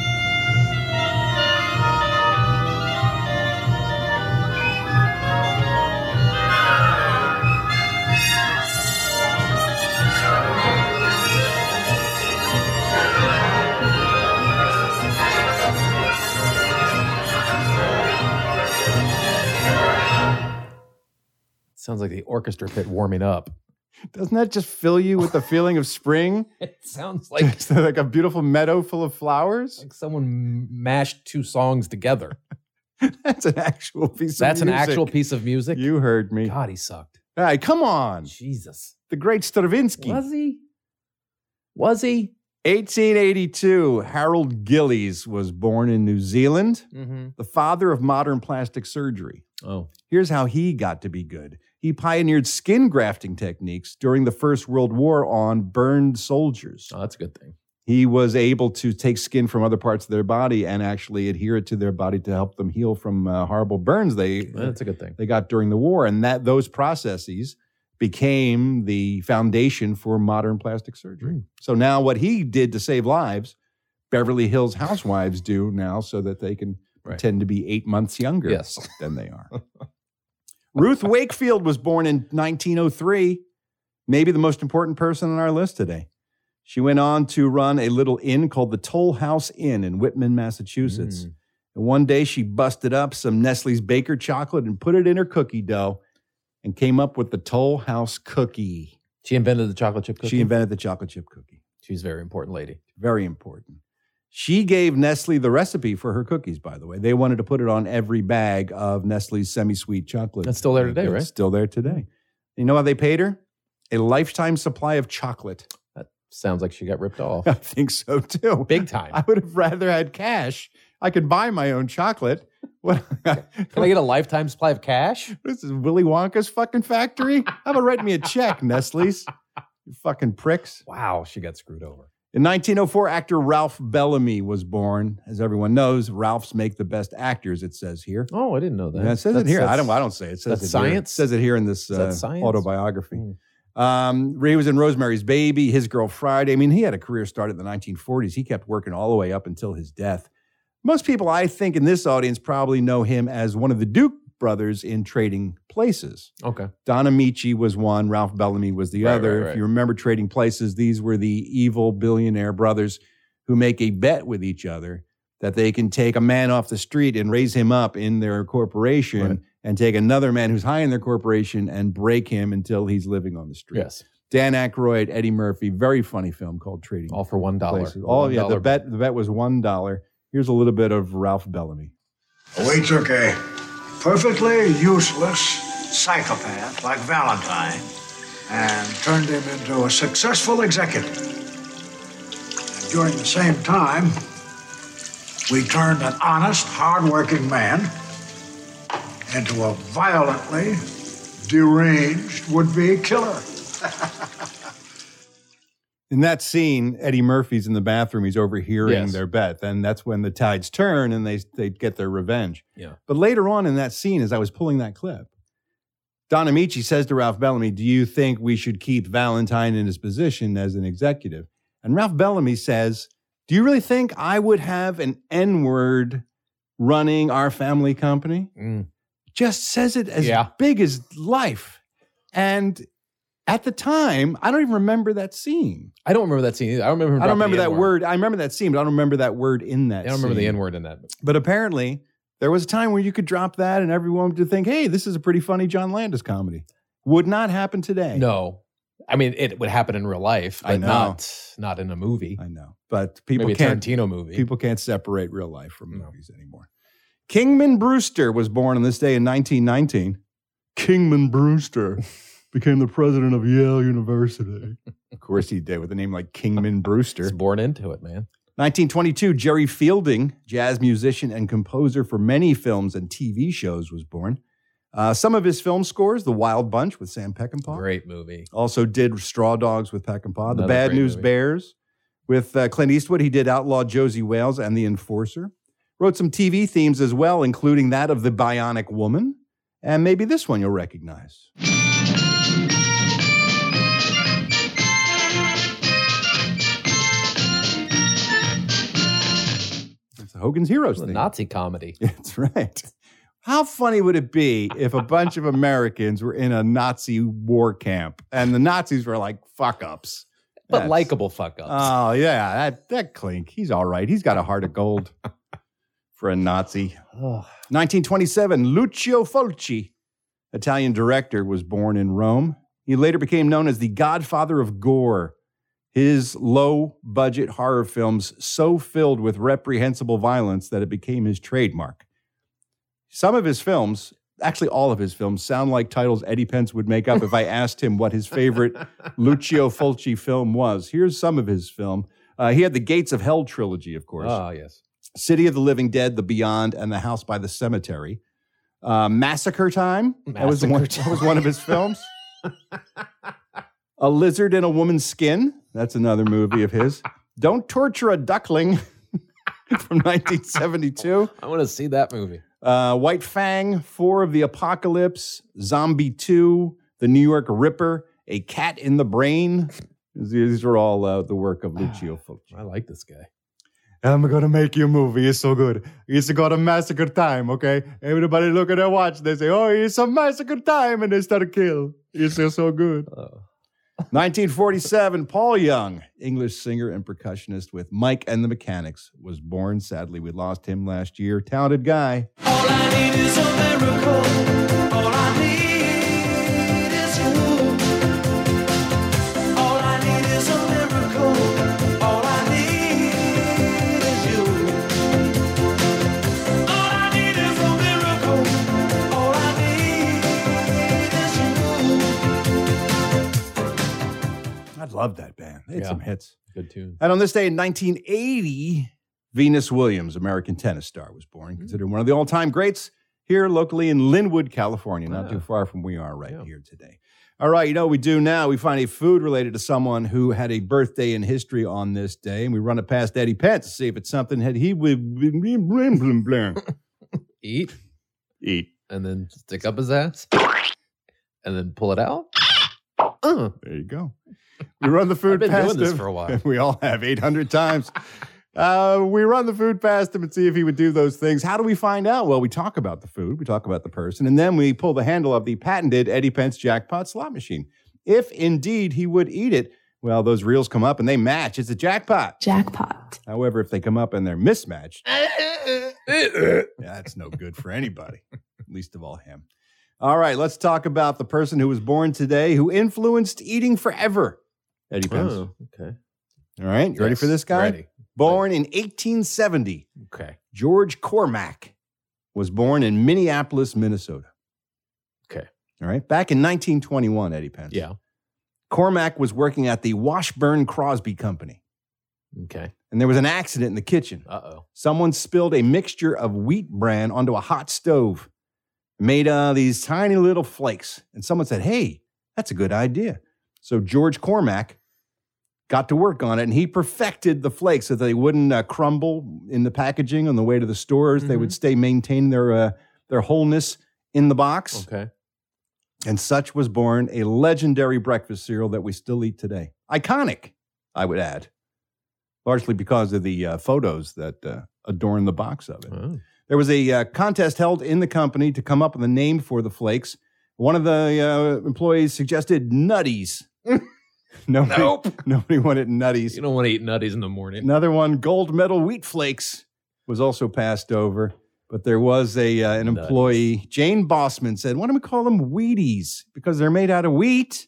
Sounds like the orchestra pit warming up. Doesn't that just fill you with the feeling of spring? It sounds like Just like a beautiful meadow full of flowers. like someone mashed two songs together. That's an actual piece of music. That's an actual piece of music. You heard me. God, he sucked. Right, come on. Jesus. The great Stravinsky. Was he? Was he? 1882, Harold Gillies was born in New Zealand, Mm-hmm. the father of modern plastic surgery. Oh, Here's how he got to be good. He pioneered skin grafting techniques during the First World War on burned soldiers. oh, that's a good thing. He was able to take skin from other parts of their body and actually adhere it to their body to help them heal from uh, horrible burns they That's a good thing. they got during the war. And that those processes became the foundation for modern plastic surgery. Hmm. So now what he did to save lives, Beverly Hills housewives do now so that they can pretend to be eight months younger Yes. than they are. Ruth Wakefield was born in 1903, maybe the most important person on our list today. She went on to run a little inn called the Toll House Inn in Whitman, Massachusetts. Mm. And one day she busted up some Nestle's Baker chocolate and put it in her cookie dough and came up with the Toll House cookie. She invented the chocolate chip cookie. She invented the chocolate chip cookie. She's a very important lady. Very important. She gave Nestle the recipe for her cookies, by the way. They wanted to put it on every bag of Nestle's semi sweet chocolate. That's still there today, It's right? Still there today. You know how they paid her? A lifetime supply of chocolate. That sounds like she got ripped off. I think so too. Big time. I would have rather had cash. I could buy my own chocolate. What? Can I get a lifetime supply of cash? This is Willy Wonka's fucking factory. How about writing me a check, Nestle's? You fucking pricks. Wow, she got screwed over. In 1904, actor Ralph Bellamy was born. As everyone knows, Ralphs make the best actors, it says here. Oh, I didn't know that. Yeah, it says That's- it here. I don't. I don't say it. it says that's it here. science? It says it here in this uh, autobiography. Um, he was in Rosemary's Baby, His Girl Friday. I mean, he had a career started in the 1940s. He kept working all the way up until his death. Most people, I think, in this audience probably know him as one of the Duke brothers in Trading Places. Okay. Don Ameche was one, Ralph Bellamy was the Right, other. right, If you remember Trading Places, these were the evil billionaire brothers who make a bet with each other that they can take a man off the street and raise him up in their corporation Right. and take another man who's high in their corporation and break him until he's living on the street. Yes. Dan Aykroyd, Eddie Murphy, very funny film called Trading. All for one dollar. Places. Oh yeah, the bet the bet was one dollar. Here's a little bit of Ralph Bellamy. We took a perfectly useless psychopath like Valentine and turned him into a successful executive. And during the same time, we turned an honest, hardworking man into a violently deranged would-be killer. In that scene, Eddie Murphy's in the bathroom. He's overhearing Yes. their bet. and that's when the tides turn and they they get their revenge. Yeah. But later on in that scene, as I was pulling that clip, Don Ameche says to Ralph Bellamy, "Do you think we should keep Valentine in his position as an executive?" And Ralph Bellamy says, "Do you really think I would have an N word running our family company?" Mm. Just says it as Yeah. big as life, and. At the time, I don't even remember that scene. I don't remember that scene either. I don't remember. I don't remember that N-word. I remember that scene, but I don't remember that word in that. I don't remember the. N word in that. But apparently, there was a time where you could drop that, and everyone would think, "Hey, this is a pretty funny John Landis comedy." Would not happen today. No, I mean it would happen in real life, but not not in a movie. I know, but people can't Tarantino movie. People can't separate real life from movies anymore. Kingman Brewster was born on this day in 1919. Kingman Brewster became the president of Yale University. of course, he did with a name like Kingman Brewster. He's born into it, man. 1922, Jerry Fielding, jazz musician and composer for many films and TV shows, was born. Uh, some of his film scores, The Wild Bunch with Sam Peckinpah. Great movie. Also did Straw Dogs with Peckinpah. The Bad News movie. Bears with uh, Clint Eastwood. He did Outlaw Josey Wales and The Enforcer. Wrote some TV themes as well, including that of The Bionic Woman. And maybe this one you'll recognize. Hogan's Heroes The. Nazi comedy. That's right. How funny would it be if a bunch of Americans were in a Nazi war camp and the Nazis were like fuck ups? But likable fuck ups. Oh yeah, that that clink. He's all right. He's got a heart of gold for a Nazi. 1927, Lucio Fulci, Italian director, was born in Rome. He later became known as the godfather of gore. His low budget horror films so filled with reprehensible violence that it became his trademark. Some of his films, actually all of his films, sound like titles Eddie Pence would make up if I asked him what his favorite Lucio Fulci film was. Here's some of his film. Uh, he had the Gates of Hell trilogy, of course. Ah, yes. City of the Living Dead, The Beyond, and The House by the Cemetery. Uh, Massacre Time. that, was one, Massacre that was one of his films. a Lizard in a Woman's Skin. That's another movie of his. Don't Torture a Duckling from 1972. I want to see that movie. Uh, White Fang, Four of the Apocalypse, Zombie 2, The New York Ripper, A Cat in the Brain. These are all uh, the work of Lucio Fulci. I like this guy. I'm gonna make you a movie. It's so good. It's got a massacre time, okay? Everybody look at their watch. They say, "Oh, it's a massacre time," and they start to kill. It's so good. 1947, Paul Young, English singer and percussionist with Mike and the Mechanics, was born. Sadly, we lost him last year. Talented guy. I love that band. They had Yeah. some hits. Good tune. And on this day in 1980, Venus Williams, American tennis star, was born, considered one of the all time greats here locally in Lynwood, California, not Ah. too far from where we are right here today. All right, you know what we do now? We find a food related to someone who had a birthday in history on this day, and we run it past Eddie Pence to see if it's something that he would Eat. Eat. And then stick up his ass. And then pull it out. Uh. There you go. We run the food I've been past doing this him. for a while. We all have 800 times. Uh, we run the food past him and see if he would do those things. How do we find out? Well, we talk about the food, we talk about the person, and then we pull the handle of the patented Eddie Pence jackpot slot machine. If indeed he would eat it, well, those reels come up and they match. It's a jackpot. Jackpot. However, if they come up and they're mismatched, that's no good for anybody, least of all him. All right, let's talk about the person who was born today who influenced eating forever. Eddie Pence. Oh, okay. All right, you ready for this guy? ready. Born in 1870. Okay. George Cormack was born in Minneapolis, Minnesota. Okay. All right. Back in 1921, Eddie Pence. Yeah. Cormack was working at the Washburn Crosby Company. Okay. And there was an accident in the kitchen. Uh oh. Someone spilled a mixture of wheat bran onto a hot stove, made uh, these tiny little flakes. And someone said, Hey, that's a good idea. So George Cormack got to work on it and he perfected the flakes so that they wouldn't uh, crumble in the packaging on the way to the stores. They would stay maintain their, uh, their wholeness in the box. Okay. And such was born a legendary breakfast cereal that we still eat today. Iconic, I would add, largely because of the uh, photos that uh, adorn the box of it. Oh. There was a uh, contest held in the company to come up with a name for the flakes. One of the uh, employees suggested Nutties. nobody, Nope. Nobody wanted Nutties. You don't want to eat nutties in the morning. Another one, Gold Medal Wheat Flakes, was also passed over. But there was a uh, an employee, Jane Bausman, said, "Why don't we call them Wheaties? Because they're made out of wheat."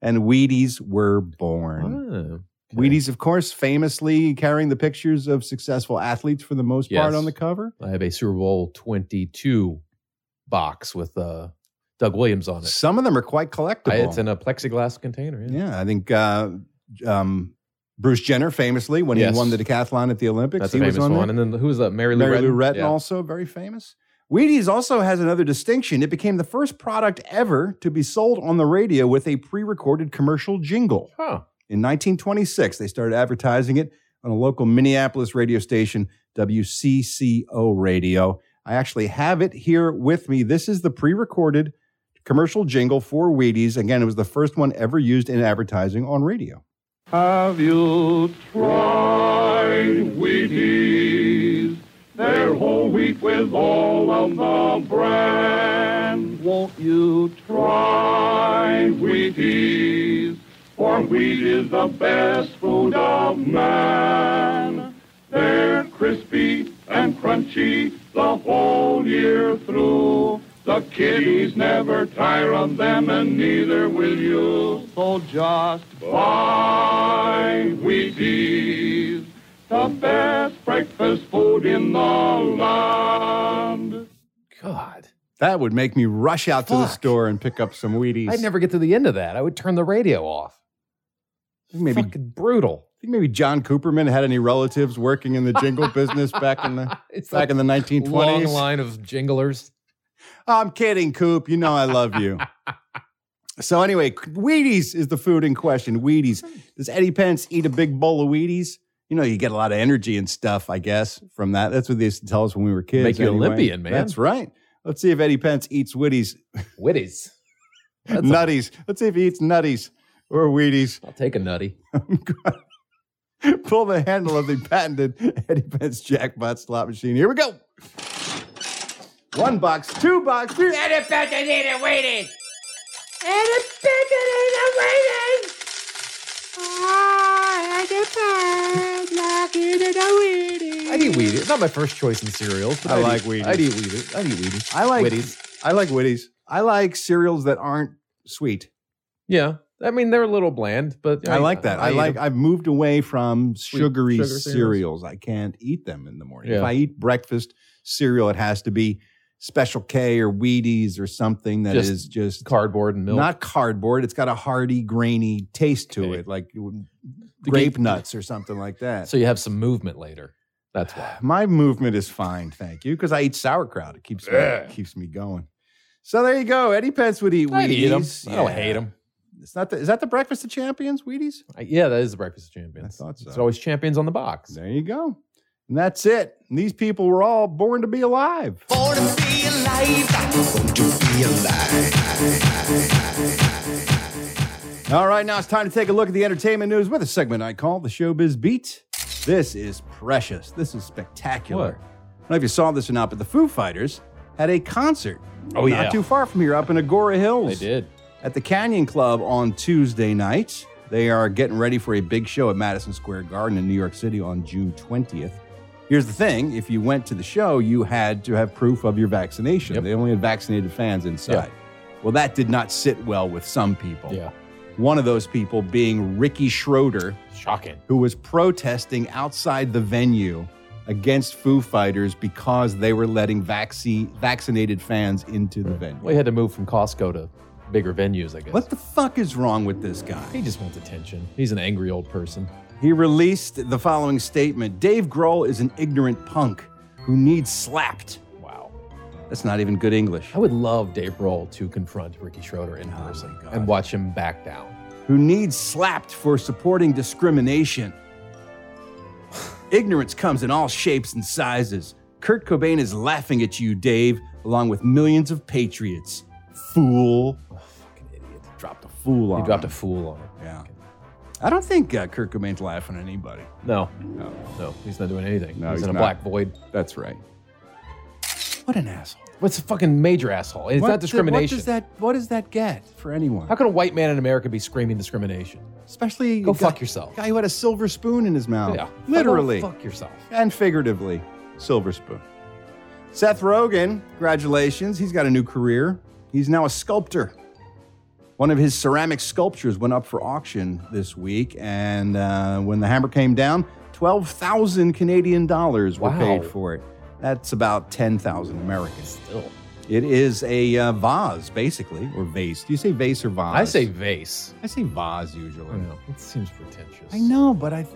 And Wheaties were born. Oh, Wheaties, of course, famously carrying the pictures of successful athletes for the most part on the cover. I have a Super Bowl 22 box with uh, Doug Williams on it. Some of them are quite collectible. I, it's in a plexiglass container. Yeah. Yeah, I think uh, um, Bruce Jenner famously when Yes. he won the decathlon at the Olympics, That's he was on one. there. And then who was that? Mary Lou Mary Lou Retton? Retton, Yeah. also very famous. Wheaties also has another distinction. It became the first product ever to be sold on the radio with a pre-recorded commercial jingle. Huh. In 1926, they started advertising it on a local Minneapolis radio station, WCCO Radio. I actually have it here with me. This is the pre-recorded commercial jingle for Wheaties. Again, it was the first one ever used in advertising on radio. Have you tried Wheaties? They're whole wheat with all of the bran. Won't you try Wheaties? For wheat is the best food of man. They're crispy and crunchy the whole year through. The kiddies never tire of them, and neither will you. So just buy Wheaties, the best breakfast food in the land. God. That would make me rush out to the store and pick up some Wheaties. I'd never get to the end of that. I would turn the radio off. maybe Fucking brutal. I think maybe John Cooperman had any relatives working in the jingle business back in the It's back like in the 1920s. Long 1920s. line of jinglers. I'm kidding, Coop. You know I love you. so anyway, Wheaties is the food in question. Wheaties. Does Eddie Pence eat a big bowl of Wheaties? You know, you get a lot of energy and stuff, I guess, from that. That's what they used to tell us when we were kids. Make you anyway. Olympian, man. That's right. Let's see if Eddie Pence eats Wheaties. Wheaties. nutties. Let's see if he eats nutties or Wheaties. I'll take a nutty. Pull the handle of the patented Eddie Pence jackpot slot machine. Here we go. One box, two box, three. Eddie Pence is eating Wheaties. Eddie Pence is eating Wheaties. Oh, Eddie Pence like eating a Wheaties. I'd eat Wheaties. It's not my first choice in cereals. But I I'd like eat, Wheaties. I'd eat Wheaties. I'd eat Wheaties. I like Wheaties. I like Wheaties. I like cereals that aren't sweet. Yeah. I mean, they're a little bland, but I like that. I, eat like. 'em. I've moved away from sugary sugar cereals. cereals. I can't eat them in the morning. If I eat breakfast cereal, it has to be Special K or Wheaties or something that is Just just cardboard and milk. Not cardboard. It's got a hearty, grainy taste to it, like grape nuts or something like that. So you have some movement later. That's why. My movement is fine, thank you, because I eat sauerkraut. It keeps me, Yeah. keeps me going. So there you go. Eddie Pence would eat Wheaties. I'd eat 'em. I don't hate 'em. It's not the, is that the breakfast of champions, Wheaties? Uh, yeah, that is the breakfast of champions. I thought so. It's always champions on the box. There you go. And that's it. And these people were all born to be alive. Born to be alive. Born to be alive. All right, now it's time to take a look at the entertainment news with a segment I call the Showbiz Beat. This is precious. This is spectacular. What? I don't know if you saw this or not, but the Foo Fighters had a concert. Oh, yeah. Not too far from here, up in Agoura Hills. They did. At the Canyon Club on Tuesday night. They are getting ready for a big show at Madison Square Garden in New York City on June 20th. Here's the thing if you went to the show, you had to have proof of your vaccination. They only had vaccinated fans inside. Well, that did not sit well with some people. Yeah. One of those people being Ricky Schroder, Shocking. who was protesting outside the venue against Foo Fighters because they were letting vaccine vaccinated fans into the venue. We had to move from Costco to bigger venues, I guess. What the fuck is wrong with this guy? He just wants attention. He's an angry old person. He released the following statement Dave Grohl is an ignorant punk who needs slapped. Wow. That's not even good English. I would love Dave Grohl to confront Ricky Schroder in Oh person and watch him back down. Who needs slapped for supporting discrimination. Ignorance comes in all shapes and sizes. Kurt Cobain is laughing at you, Dave, along with millions of patriots. Fool. Oh, fucking idiot. Dropped a fool on He dropped a fool on him. Yeah. I don't think uh, Kurt Cobain's laughing at anybody. No. No. No, he's not doing anything. No, he's, he's in a not. black void. That's right. What an asshole. What's a fucking major asshole? And it's What not the- discrimination. what does that what does that get for anyone? How can a white man in America be screaming discrimination? Especially Go a guy- fuck yourself. Guy who had a silver spoon in his mouth. Yeah. Literally. Go fuck yourself. And figuratively. Silver spoon. Seth Rogen, congratulations. He's got a new career. He's now a sculptor. One of his ceramic sculptures went up for auction this week, and uh, when the hammer came down, 12,000 Canadian dollars were Wow. paid for it. That's about 10,000 Americans. Still. It is a uh, vase, basically, or vase. Do you say vase or vase? I say vase. I say vase usually. I know. It seems pretentious. I know, but I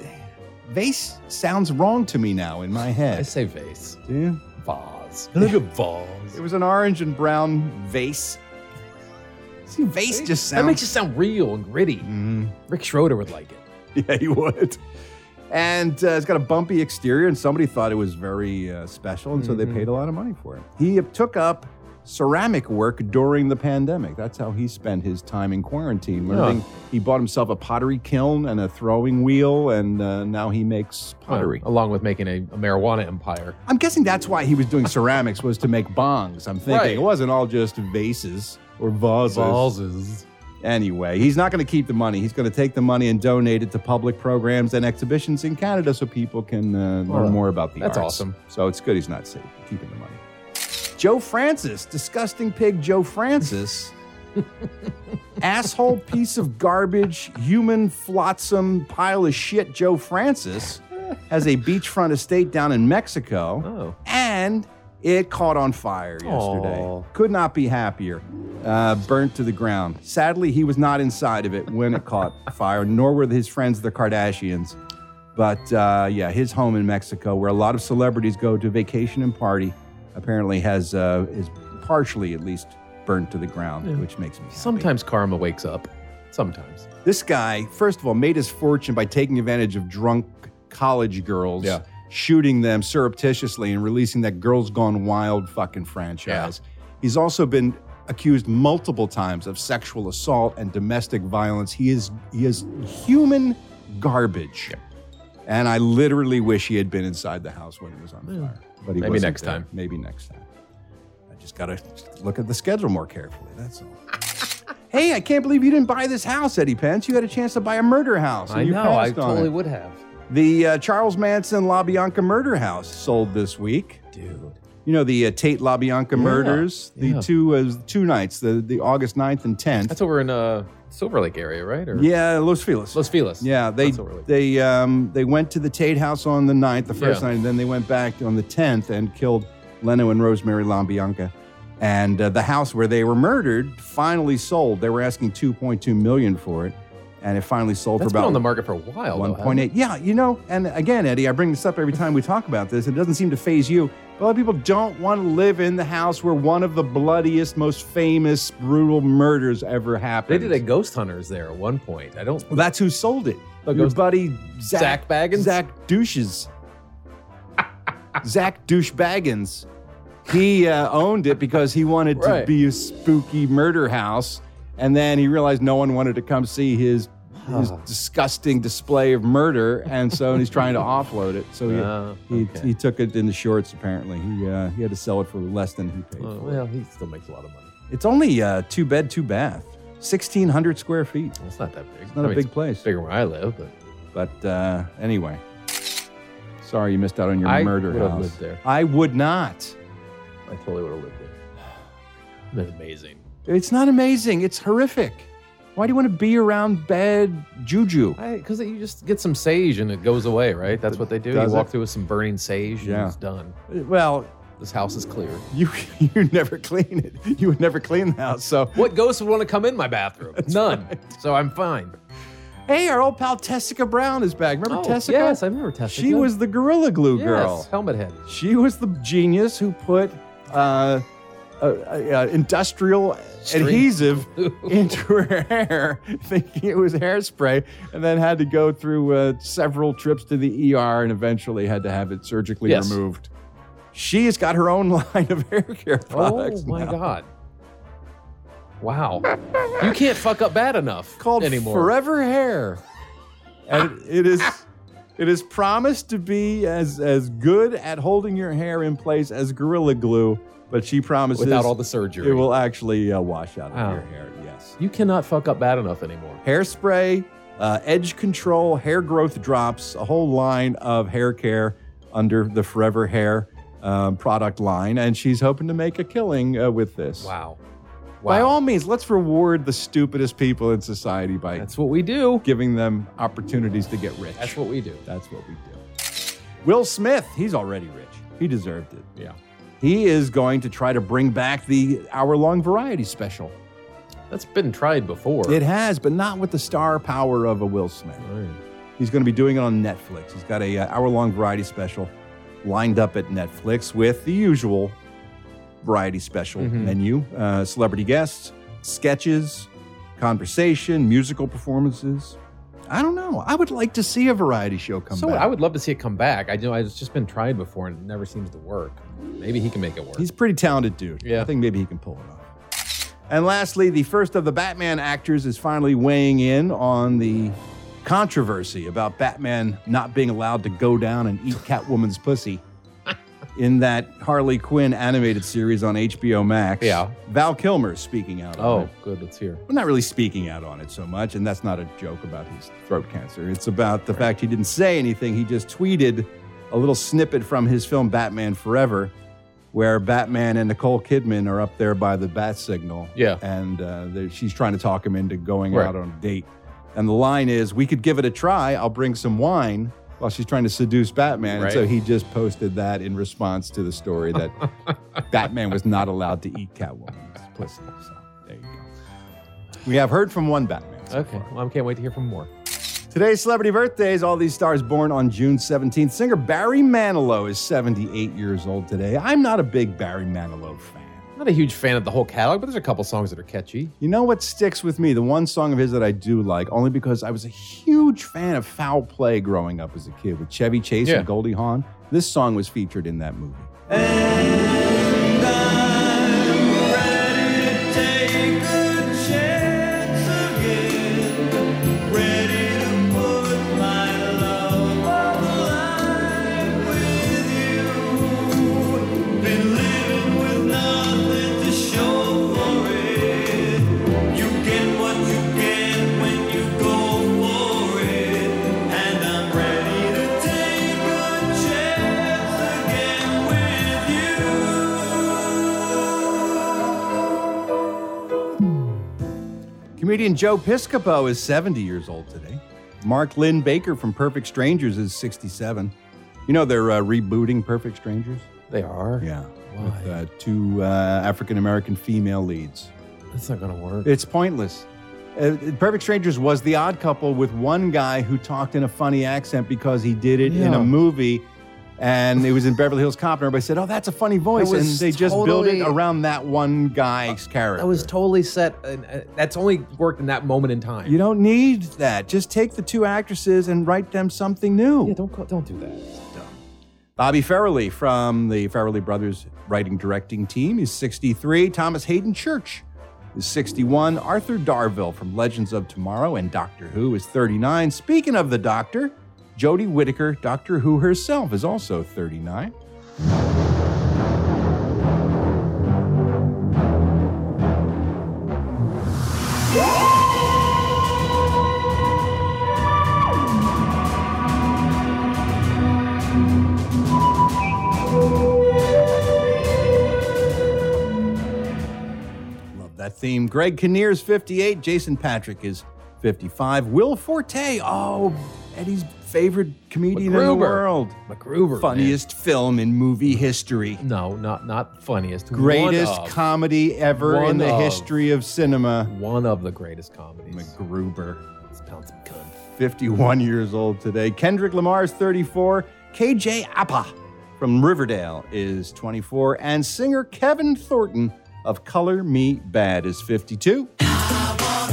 vase sounds wrong to me now in my head. I say vase. Do you? Vase. Look at vase. It was an orange and brown vase. See, vase just sounds. That makes it sound real and gritty. Rick Schroder would like it. Yeah, he would. And uh, it's got a bumpy exterior, and somebody thought it was very uh, special, and so they paid a lot of money for it. He took up ceramic work during the pandemic. That's how he spent his time in quarantine. Learning, he bought himself a pottery kiln and a throwing wheel, and uh, now he makes pottery. Uh, along with making a, a marijuana empire. I'm guessing that's why he was doing ceramics was to make bongs. I'm thinking Right. it wasn't all just vases or vases. Vases. Anyway, he's not going to keep the money. He's going to take the money and donate it to public programs and exhibitions in Canada so people can uh, learn more about the that's arts. awesome. So it's good he's not sa- keeping the money. Joe Francis, disgusting pig Joe Francis, asshole piece of garbage, human flotsam pile of shit Joe Francis has a beachfront estate down in Mexico. Oh. And it caught on fire yesterday. Aw. Could not be happier. Uh, burnt to the ground. Sadly, he was not inside of it when it caught fire, nor were his friends, the Kardashians. But uh, yeah, his home in Mexico, where a lot of celebrities go to vacation and party, apparently has uh, is partially at least burnt to the ground, Yeah. which makes me happy. Sometimes karma wakes up. Sometimes. This guy, first of all, made his fortune by taking advantage of drunk college girls, Yeah. Shooting them surreptitiously and releasing that Girls Gone Wild fucking franchise. He's also been accused multiple times of sexual assault and domestic violence. He is he is human garbage. And I literally wish he had been inside the house when it was on fire. But he Maybe next there. time. Maybe next time. I just gotta look at the schedule more carefully. That's all. Hey, I can't believe you didn't buy this house, Eddie Pence. You had a chance to buy a murder house. and I you know. I totally it. would have. The uh, Charles Manson LaBianca murder house sold this week. Dude. You know the uh, Tate LaBianca murders. The yeah. two uh, two nights, the the August 9th and 10th. That's over in uh, Silver Lake area, right? Or Yeah, Los Feliz. Los Feliz. Yeah, they That's Silver Lake. they um they went to the Tate house on the 9th, the first Yeah. night, and then they went back on the 10th and killed Leno and Rosemary LaBianca. And uh, the house where they were murdered finally sold. They were asking 2.2 million for it. And it finally sold That's for been about on the market for a while. 1.8. Yeah, you know, and again, Eddie, I bring this up every time we talk about this. It doesn't seem to phase you. A lot of people don't want to live in the house where one of the bloodiest, most famous, brutal murders ever happened. They did a Ghost Hunters there at one point. I don't. Well, that's who sold it. Oh, Your Ghost- buddy Zach, Zak Bagans? Zach Douches. Zach Douche Baggins. He uh, owned it because he wanted to be a spooky murder house, and then he realized no one wanted to come see his his disgusting display of murder, and so he's trying to offload it. So he, Ah, he, okay. he took it in the shorts. Apparently, he uh, he had to sell it for less than he paid Oh, well, he still makes a lot of money. It's only uh, two bed, two bath, sixteen hundred square feet. It's not that big. It's not I a mean, big it's place. Bigger where I live, but But uh, anyway, sorry you missed out on your I murder house. lived there. I would not. I totally would have lived there. That's amazing. It's not amazing. It's horrific. Why do you want to be around bad juju? Because you just get some sage and it goes away, right? That's what they do. Does you walk it? through with some burning sage Yeah. and it's done. Well, This house is clear. you you never clean it. You would never clean the house. So What ghosts would want to come in my bathroom? None. So I'm fine. hey, our old pal Tessica Brown is back. Remember Oh, Tessica? yes, I remember Tessica. She was the Gorilla Glue Yes, girl. helmet head. She was the genius who put uh, uh, uh, industrial String adhesive into her hair, thinking it was hairspray, and then had to go through uh, several trips to the ER and eventually had to have it surgically Yes. removed. She has got her own line of hair care products. Oh my now. god. Wow. You can't fuck up bad enough Called anymore. Forever Hair. And it is it is promised to be as as good at holding your hair in place as Gorilla Glue, but she promises Without all the surgery. It will actually uh, wash out of Wow. your hair. Yes. You cannot fuck up bad enough anymore. Hairspray, uh, edge control, hair growth drops, a whole line of hair care under the Forever Hair um, product line, and she's hoping to make a killing uh, with this. Wow. By all means, let's reward the stupidest people in society by That's what we do. giving them opportunities to get rich. That's what we do. That's what we do. Will Smith, he's already rich. He deserved it. Yeah. He is going to try to bring back the hour long variety special. That's been tried before. It has, but not with the star power of a Will Smith. He's going to be doing it on Netflix. He's got a uh, hour long variety special lined up at Netflix with the usual variety special Mhm. menu uh, celebrity guests, sketches, conversation, musical performances. I don't know. I would like to see a variety show come back. so back. I would love to see it come back. I know it's just been tried before and it never seems to work. Maybe he can make it work. He's a pretty talented dude. Yeah. I think maybe he can pull it off. And lastly, the first of the Batman actors is finally weighing in on the controversy about Batman not being allowed to go down and eat Catwoman's pussy in that Harley Quinn animated series on HBO Max. Yeah. Val Kilmer is speaking out on oh, it. good. Let's hear. Well, not really speaking out on it so much, and that's not a joke about his throat cancer. It's about the fact he didn't say anything. He just tweeted a little snippet from his film Batman Forever, where Batman and Nicole Kidman are up there by the bat signal. Yeah. And uh, she's trying to talk him into going Right. out on a date. And the line is, We could give it a try. I'll bring some wine. While she's trying to seduce Batman. And so he just posted that in response to the story that Batman was not allowed to eat Catwoman's pussy. So there you go. We have heard from one Batman. so Okay. Well, I can't wait to hear from more. Today's celebrity birthdays, all these stars born on June 17th. Singer Barry Manilow is 78 years old today. I'm not a big Barry Manilow fan. I'm not a huge fan of the whole catalog, but there's a couple songs that are catchy. You know what sticks with me? The one song of his that I do like, only because I was a huge fan of Foul Play growing up as a kid with Chevy Chase Yeah. and Goldie Hawn. This song was featured in that movie. Comedian Joe Piscopo is 70 years old today. Mark Linn-Baker from Perfect Strangers is 67. You know they're uh, rebooting Perfect Strangers? They are. Yeah. Why? With uh, two uh, African American female leads. That's not going to work. It's pointless. Uh, Perfect Strangers was the odd couple with one guy who talked in a funny accent because he did it in a movie. And it was in Beverly Hills Cop, and everybody said, "Oh, that's a funny voice," and they just built it around that one guy's character. That was totally set. And, uh, that's only worked in that moment in time. You don't need that. Just take the two actresses and write them something new. Yeah, don't go- don't do that. Bobby Farrelly from the Farrelly Brothers writing directing team is 63. Thomas Haden Church is 61. Arthur Darvill from Legends of Tomorrow and Doctor Who is 39. Speaking of the Doctor, Jodie Whittaker, Doctor Who herself, is also 39. Love that theme. Greg Kinnear is 58. Jason Patric is 55. Will Forte, oh, Eddie's favorite comedian in the MacGruber. world. MacGruber, Funniest film in movie history. No, not not funniest. Greatest One of. comedy ever in the of. history of cinema. One of the greatest comedies. MacGruber. Let's pound some cunt. 51 years old today. Kendrick Lamar is 34. KJ Apa from Riverdale is 24. And singer Kevin Thornton of Color Me Badd is 52.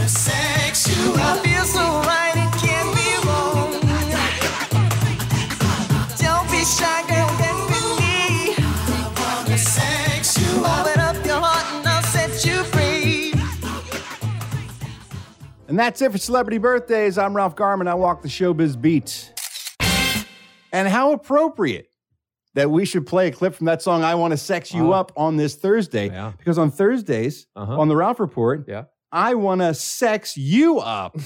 Sex you, I feel so right, And that's it for Celebrity Birthdays. I'm Ralph Garman. I walk the showbiz beat. And how appropriate that we should play a clip from that song, I Want to Sex You Uh, Up, on this Thursday. yeah. Because on Thursdays, Uh-huh. on the Ralph Report, Yeah. I want to sex you up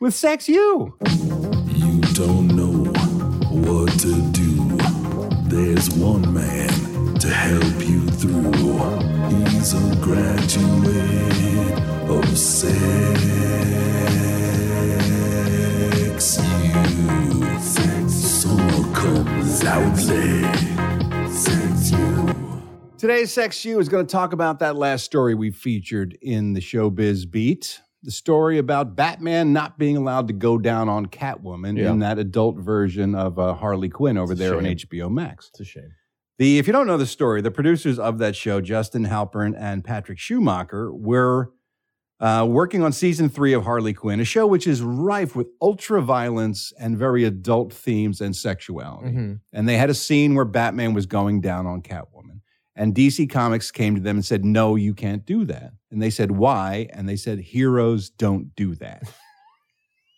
with Sex You. You don't know what to do. There's one man to help you through. He's a graduate of sex. You summer comes loudly. Sex you. Today's Sex You is going to talk about that last story we featured in the Showbiz Beat. The story about Batman not being allowed to go down on Catwoman Yeah. in that adult version of uh, Harley Quinn over It's a there on shame. HBO Max. It's a shame. The if you don't know the story, the producers of that show, Justin Halpern and Patrick Schumacher, were uh, working on season three of Harley Quinn, a show which is rife with ultra violence and very adult themes and sexuality. Mhm. And they had a scene where Batman was going down on Catwoman. And DC Comics came to them and said, No, you can't do that. And they said, Why? And they said, Heroes don't do that.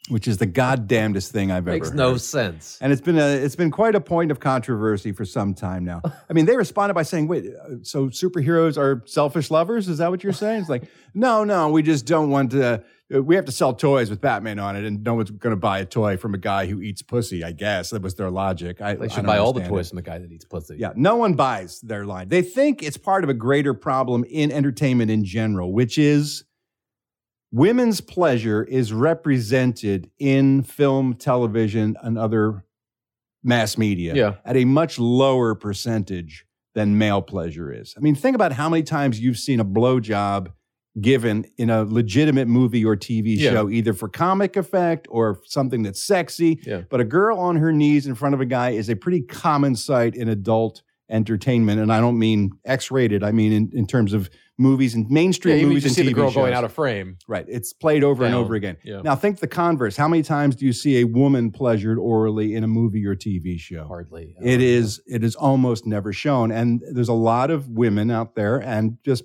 Which is the goddamnedest thing I've ever. Makes ever no sense. And it's been a it's been quite a point of controversy for some time now. I mean, they responded by saying, "Wait, uh, so superheroes are selfish lovers? Is that what you're saying?" It's like, no, no, we just don't want to. uh, We have to sell toys with Batman on it, and no one's going to buy a toy from a guy who eats pussy. I guess that was their logic. I, They should don't buy all the toys it. from the guy that eats pussy. Yeah, no one buys their line. They think it's part of a greater problem in entertainment in general, which is women's pleasure is represented in film, television, and other mass media Yeah. at a much lower percentage than male pleasure is. I mean, think about how many times you've seen a blowjob given in a legitimate movie or TV Yeah. show, either for comic effect or something that's sexy. Yeah. But a girl on her knees in front of a guy is a pretty common sight in adult entertainment. And I don't mean X rated, I mean in, in terms of movies and mainstream Yeah, movies and see TV the girl going out of frame. Right. It's played over and over again. Yeah. Now think the converse. How many times do you see a woman pleasured orally in a movie or TV show? Hardly. It is it is almost never shown. And there's a lot of women out there and just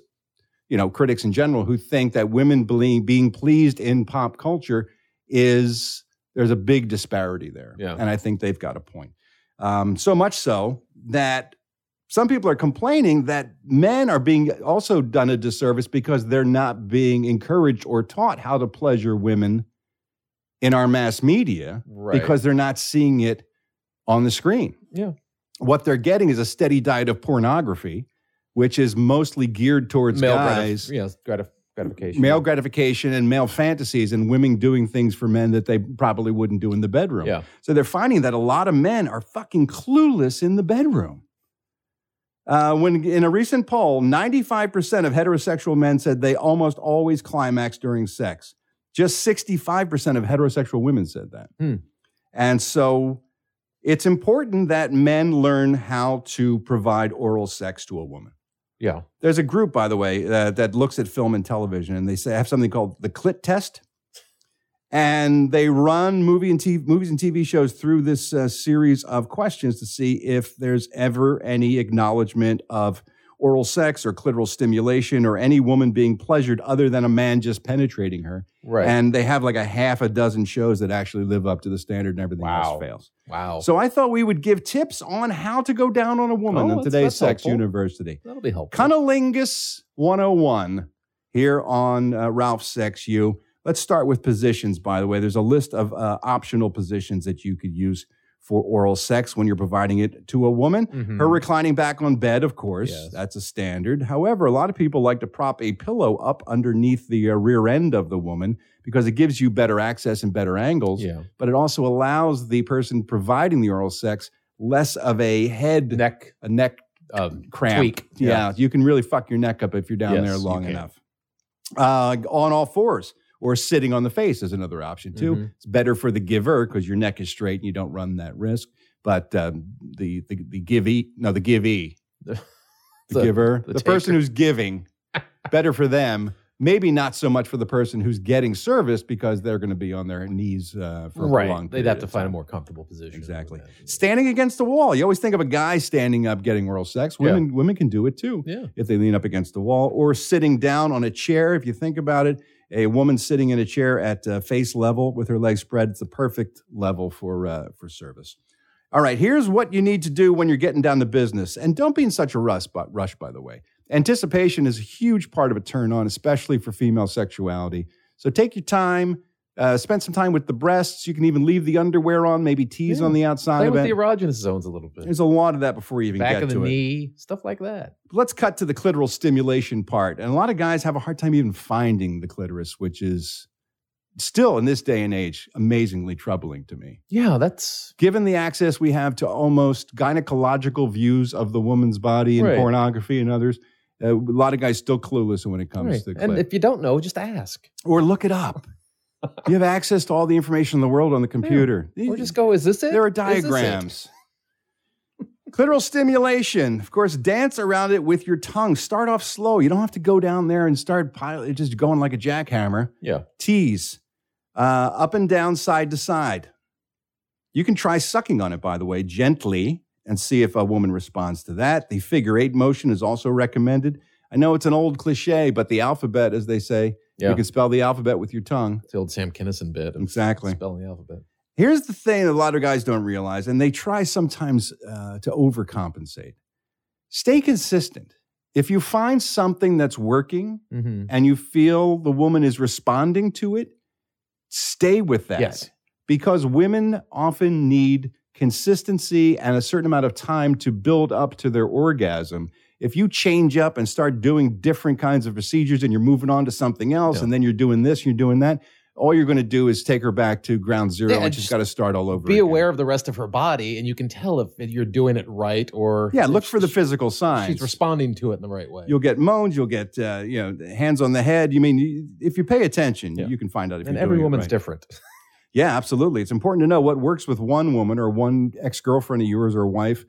you know, critics in general who think that women being being pleased in pop culture is there's a big disparity there. Yeah. And I think they've got a point. Um, so much so that some people are complaining that men are being also done a disservice because they're not being encouraged or taught how to pleasure women in our mass media Right. because they're not seeing it on the screen. Yeah. What they're getting is a steady diet of pornography, which is mostly geared towards Male guys gratif- yes, gratif- gratification. male gratification and male fantasies and women doing things for men that they probably wouldn't do in the bedroom. Yeah. So they're finding that a lot of men are fucking clueless in the bedroom. Uh, when in a recent poll, 95% of heterosexual men said they almost always climax during sex. Just 65% of heterosexual women said that. Hmm. And so it's important that men learn how to provide oral sex to a woman. Yeah. There's a group, by the way, uh, that looks at film and television, and they say have something called the Clit Test, and they run movie and TV, movies and TV shows through this uh, series of questions to see if there's ever any acknowledgement of oral sex or clitoral stimulation or any woman being pleasured other than a man just penetrating her. Right. And they have like a half a dozen shows that actually live up to the standard, and everything Wow. else fails. Wow. So I thought we would give tips on how to go down on a woman Oh, in today's Sex helpful. University. That'll be helpful. Cunnilingus 101 here on uh, Ralph Sex You. Let's start with positions, by the way. There's a list of uh, optional positions that you could use for oral sex when you're providing it to a woman. Mhm. Her reclining back on bed, of course, that's a standard. However, a lot of people like to prop a pillow up underneath the uh, rear end of the woman because it gives you better access and better angles. Yeah. But it also allows the person providing the oral sex less of a head neck a neck cramp. tweak. Yeah. Yeah. you can really fuck your neck up if you're down Yes, there long enough. Uh, on all fours or sitting on the face is another option too. Mhm. It's better for the giver because your neck is straight and you don't run that risk. But um, the the the givee, no, the givee, the, The- giver, the the, person who's giving, better for them. Maybe not so much for the person who's getting service because they're going to be on their knees uh, for a long. They'd have to find a more comfortable position. Exactly. Standing against the wall. You always think of a guy standing up getting oral sex. Yeah. Women women can do it too. Yeah. If they lean up against the wall or sitting down on a chair. If you think about it, a woman sitting in a chair at uh, face level with her legs spread, it's the perfect level for uh, for service. All right, here's what you need to do when you're getting down to business. And don't be in such a rush, but rush, by the way. Anticipation is a huge part of a turn on, especially for female sexuality. So take your time, uh, spend some time with the breasts. You can even leave the underwear on, maybe tease Yeah. on the outside Play of with it. the erogenous zones a little bit. There's a lot of that before you even get the bigger. Back get of the to it. knee, stuff like that. Let's cut to the clitoral stimulation part. And a lot of guys have a hard time even finding the clitoris, which is still in this day and age amazingly troubling to me. Yeah, that's Given the access we have to almost gynecological views of the woman's body and Right. pornography and others, uh, a lot of guys still clueless when it comes right. to the And if you don't know, just ask. or look it up. You have access to all the information in the world on the computer. Or just go, is this it? There are Is this it? diagrams. Clitoral stimulation. Of course, dance around it with your tongue. Start off slow. You don't have to go down there and start pile, just going like a jackhammer. Yeah. Tease. Uh, up and down, side to side. You can try sucking on it, by the way, gently and see if a woman responds to that. The figure eight motion is also recommended. I know it's an old cliche, but the alphabet, as they say, Yeah. you can spell the alphabet with your tongue. It's the old Sam Kinison bit. of Exactly. Spelling the alphabet. Here's the thing that a lot of guys don't realize, and they try sometimes uh, to overcompensate. Stay consistent. If you find something that's working Mhm. and you feel the woman is responding to it, stay with that. Yes. Because women often need consistency and a certain amount of time to build up to their orgasm. If you change up and start doing different kinds of procedures and you're moving on to something else Yeah. and then you're doing this, you're doing that, all you're going to do is take her back to ground zero Yeah, and she's just got to start all over. Be again. aware of the rest of her body, and you can tell if you're doing it right or Yeah, look for the physical signs. she's responding to it in the right way. You'll get moans. You'll get uh, you know hands on the head. You mean if you pay attention, you can find out if and you're every doing it And every woman's right. different. Yeah, absolutely. It's important to know what works with one woman or one ex girlfriend of yours or wife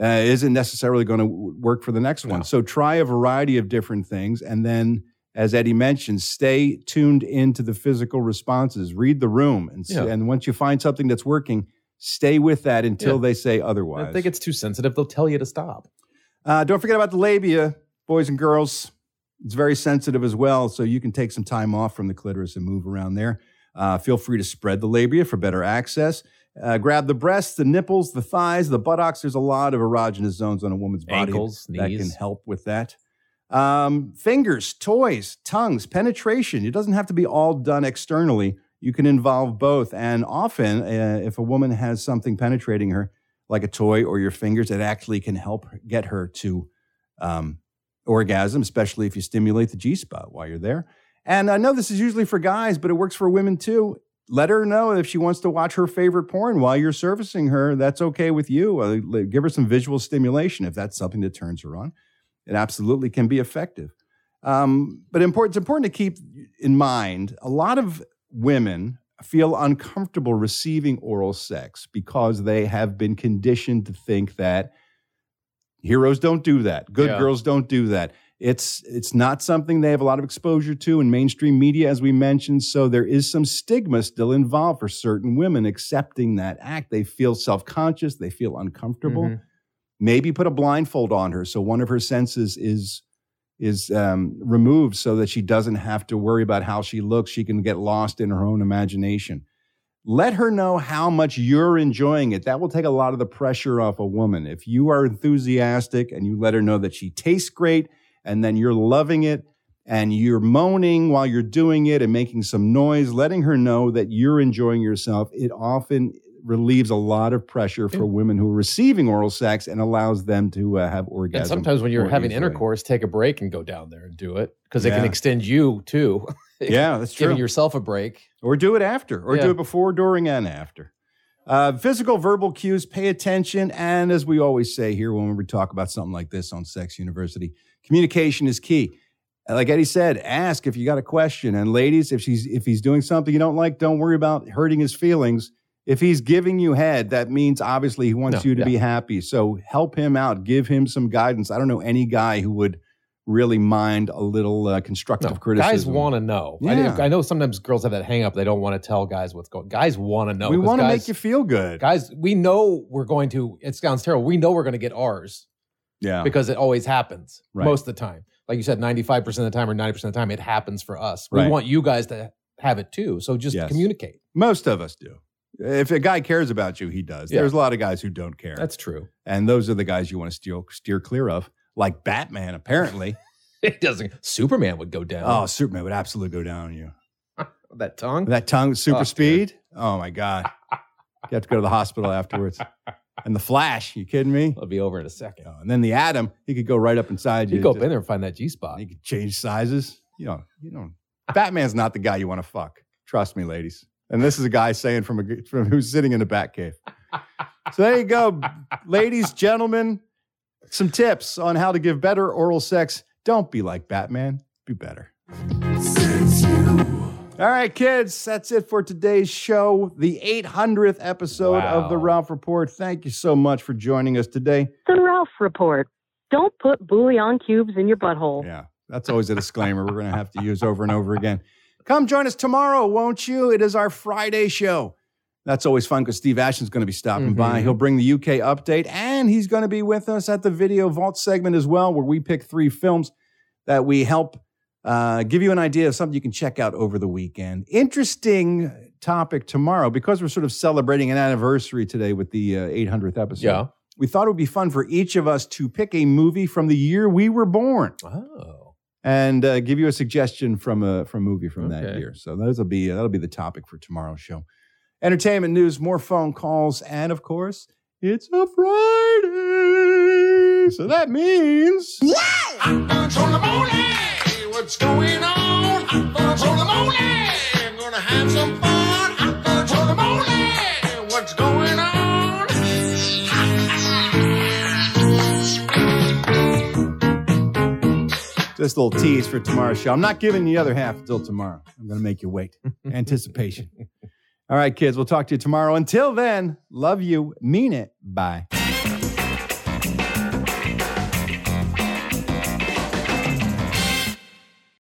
uh, isn't necessarily going to work for the next one. So try a variety of different things, and then, as Eddie mentioned, stay tuned into the physical responses. Read the room, and Yeah. and once you find something that's working, stay with that until Yeah. they say otherwise. If they get too sensitive, they'll tell you to stop. Uh, don't forget about the labia, boys and girls. It's very sensitive as well, so you can take some time off from the clitoris and move around there. Uh, feel free to spread the labia for better access. Uh, grab the breasts, the nipples, the thighs, the buttocks. There's a lot of erogenous zones on a woman's body Ankles, that can help with that. Um, fingers, toys, tongues, penetration. It doesn't have to be all done externally. You can involve both. And often, uh, if a woman has something penetrating her, like a toy or your fingers, it actually can help get her to um, orgasm, especially if you stimulate the G spot while you're there. And I know this is usually for guys, but it works for women too. Let her know if she wants to watch her favorite porn while you're servicing her. That's okay with you. Uh, give her some visual stimulation if that's something that turns her on. It absolutely can be effective. Um, but important, it's important to keep in mind a lot of women feel uncomfortable receiving oral sex because they have been conditioned to think that heroes don't do that, good Yeah. girls don't do that. It's it's not something they have a lot of exposure to in mainstream media, as we mentioned. So there is some stigma still involved for certain women accepting that act. They feel self conscious, they feel uncomfortable. Mhm. Maybe put a blindfold on her so one of her senses is is um, removed so that she doesn't have to worry about how she looks. She can get lost in her own imagination. Let her know how much you're enjoying it. That will take a lot of the pressure off a woman. If you are enthusiastic and you let her know that she tastes great and then you're loving it and you're moaning while you're doing it and making some noise, letting her know that you're enjoying yourself, it often relieves a lot of pressure for women who are receiving oral sex and allows them to uh, have orgasm. And sometimes when you're having easily. intercourse, take a break and go down there and do it because it can extend you too. Yeah, that's true. Giving yourself a break. or do it after, or Yeah. do it before, during, and after. Uh, physical, verbal cues, pay attention. And as we always say here when we talk about something like this on Sex University, communication is key. Like Eddie said, ask if you got a question. And ladies, if she's if he's doing something you don't like, don't worry about hurting his feelings. If he's giving you head, that means obviously he wants No, you to yeah. be happy. So help him out, give him some guidance. I don't know any guy who would really mind a little uh, constructive criticism. Guys want to know. I, Yeah. I know sometimes girls have that hang up. They don't want to tell guys what's going Guys want to know. We want to make you feel good. Guys, we know we're going to, it sounds terrible. We know we're going to get ours Yeah. because it always happens Right. most of the time. Like you said, 95% of the time or 90% of the time, it happens for us. We Right. want you guys to have it too. So just Yes. communicate. Most of us do. If a guy cares about you, he does. Yeah. There's a lot of guys who don't care. That's true. and those are the guys you want to steer steer clear of, like Batman. Apparently, It doesn't. Superman would go down. oh, Superman would absolutely go down on you. that tongue. That tongue, super Oh, speed. Oh my god, you have to go to the hospital afterwards. And the Flash, you kidding me? It'll be over in a second. Oh, and then the Atom, he could go right up inside you. You go up Just- in there and find that G spot. He could change sizes. You know, you know, Batman's not the guy you want to fuck. Trust me, ladies. And this is a guy saying from a from who's sitting in a bat cave. So there you go, ladies, gentlemen. Some tips on how to give better oral sex. Don't be like Batman. Be better. All right, kids, that's it for today's show, the 800th episode of the Ralph Report. Thank you so much for joining us today. The Ralph Report. Don't put bouillon cubes in your butthole. Yeah, that's always a disclaimer we're going to have to use over and over again. Come join us tomorrow, won't you? It is our Friday show. That's always fun because Steve Ashton's going to be stopping by. Mhm. He'll bring the UK update and he's going to be with us at the Video Vault segment as well, where we pick three films that we help uh, give you an idea of something you can check out over the weekend. Interesting topic tomorrow because we're sort of celebrating an anniversary today with the uh, 800th episode. Yeah. We thought it would be fun for each of us to pick a movie from the year we were born Oh. and uh, give you a suggestion from a from a movie from that year. So those will be that'll be the topic for tomorrow's show. Entertainment news, more phone calls, and of course, it's a Friday, so that means What's going on? Thoughts on the morning. Gonna have some fun. Thoughts on the morning. What's going on? just a little tease for tomorrow's show. I'm not giving you the other half until tomorrow. I'm going to make you wait. Anticipation. All right, kids, we'll talk to you tomorrow. Until then, love you, mean it. Bye.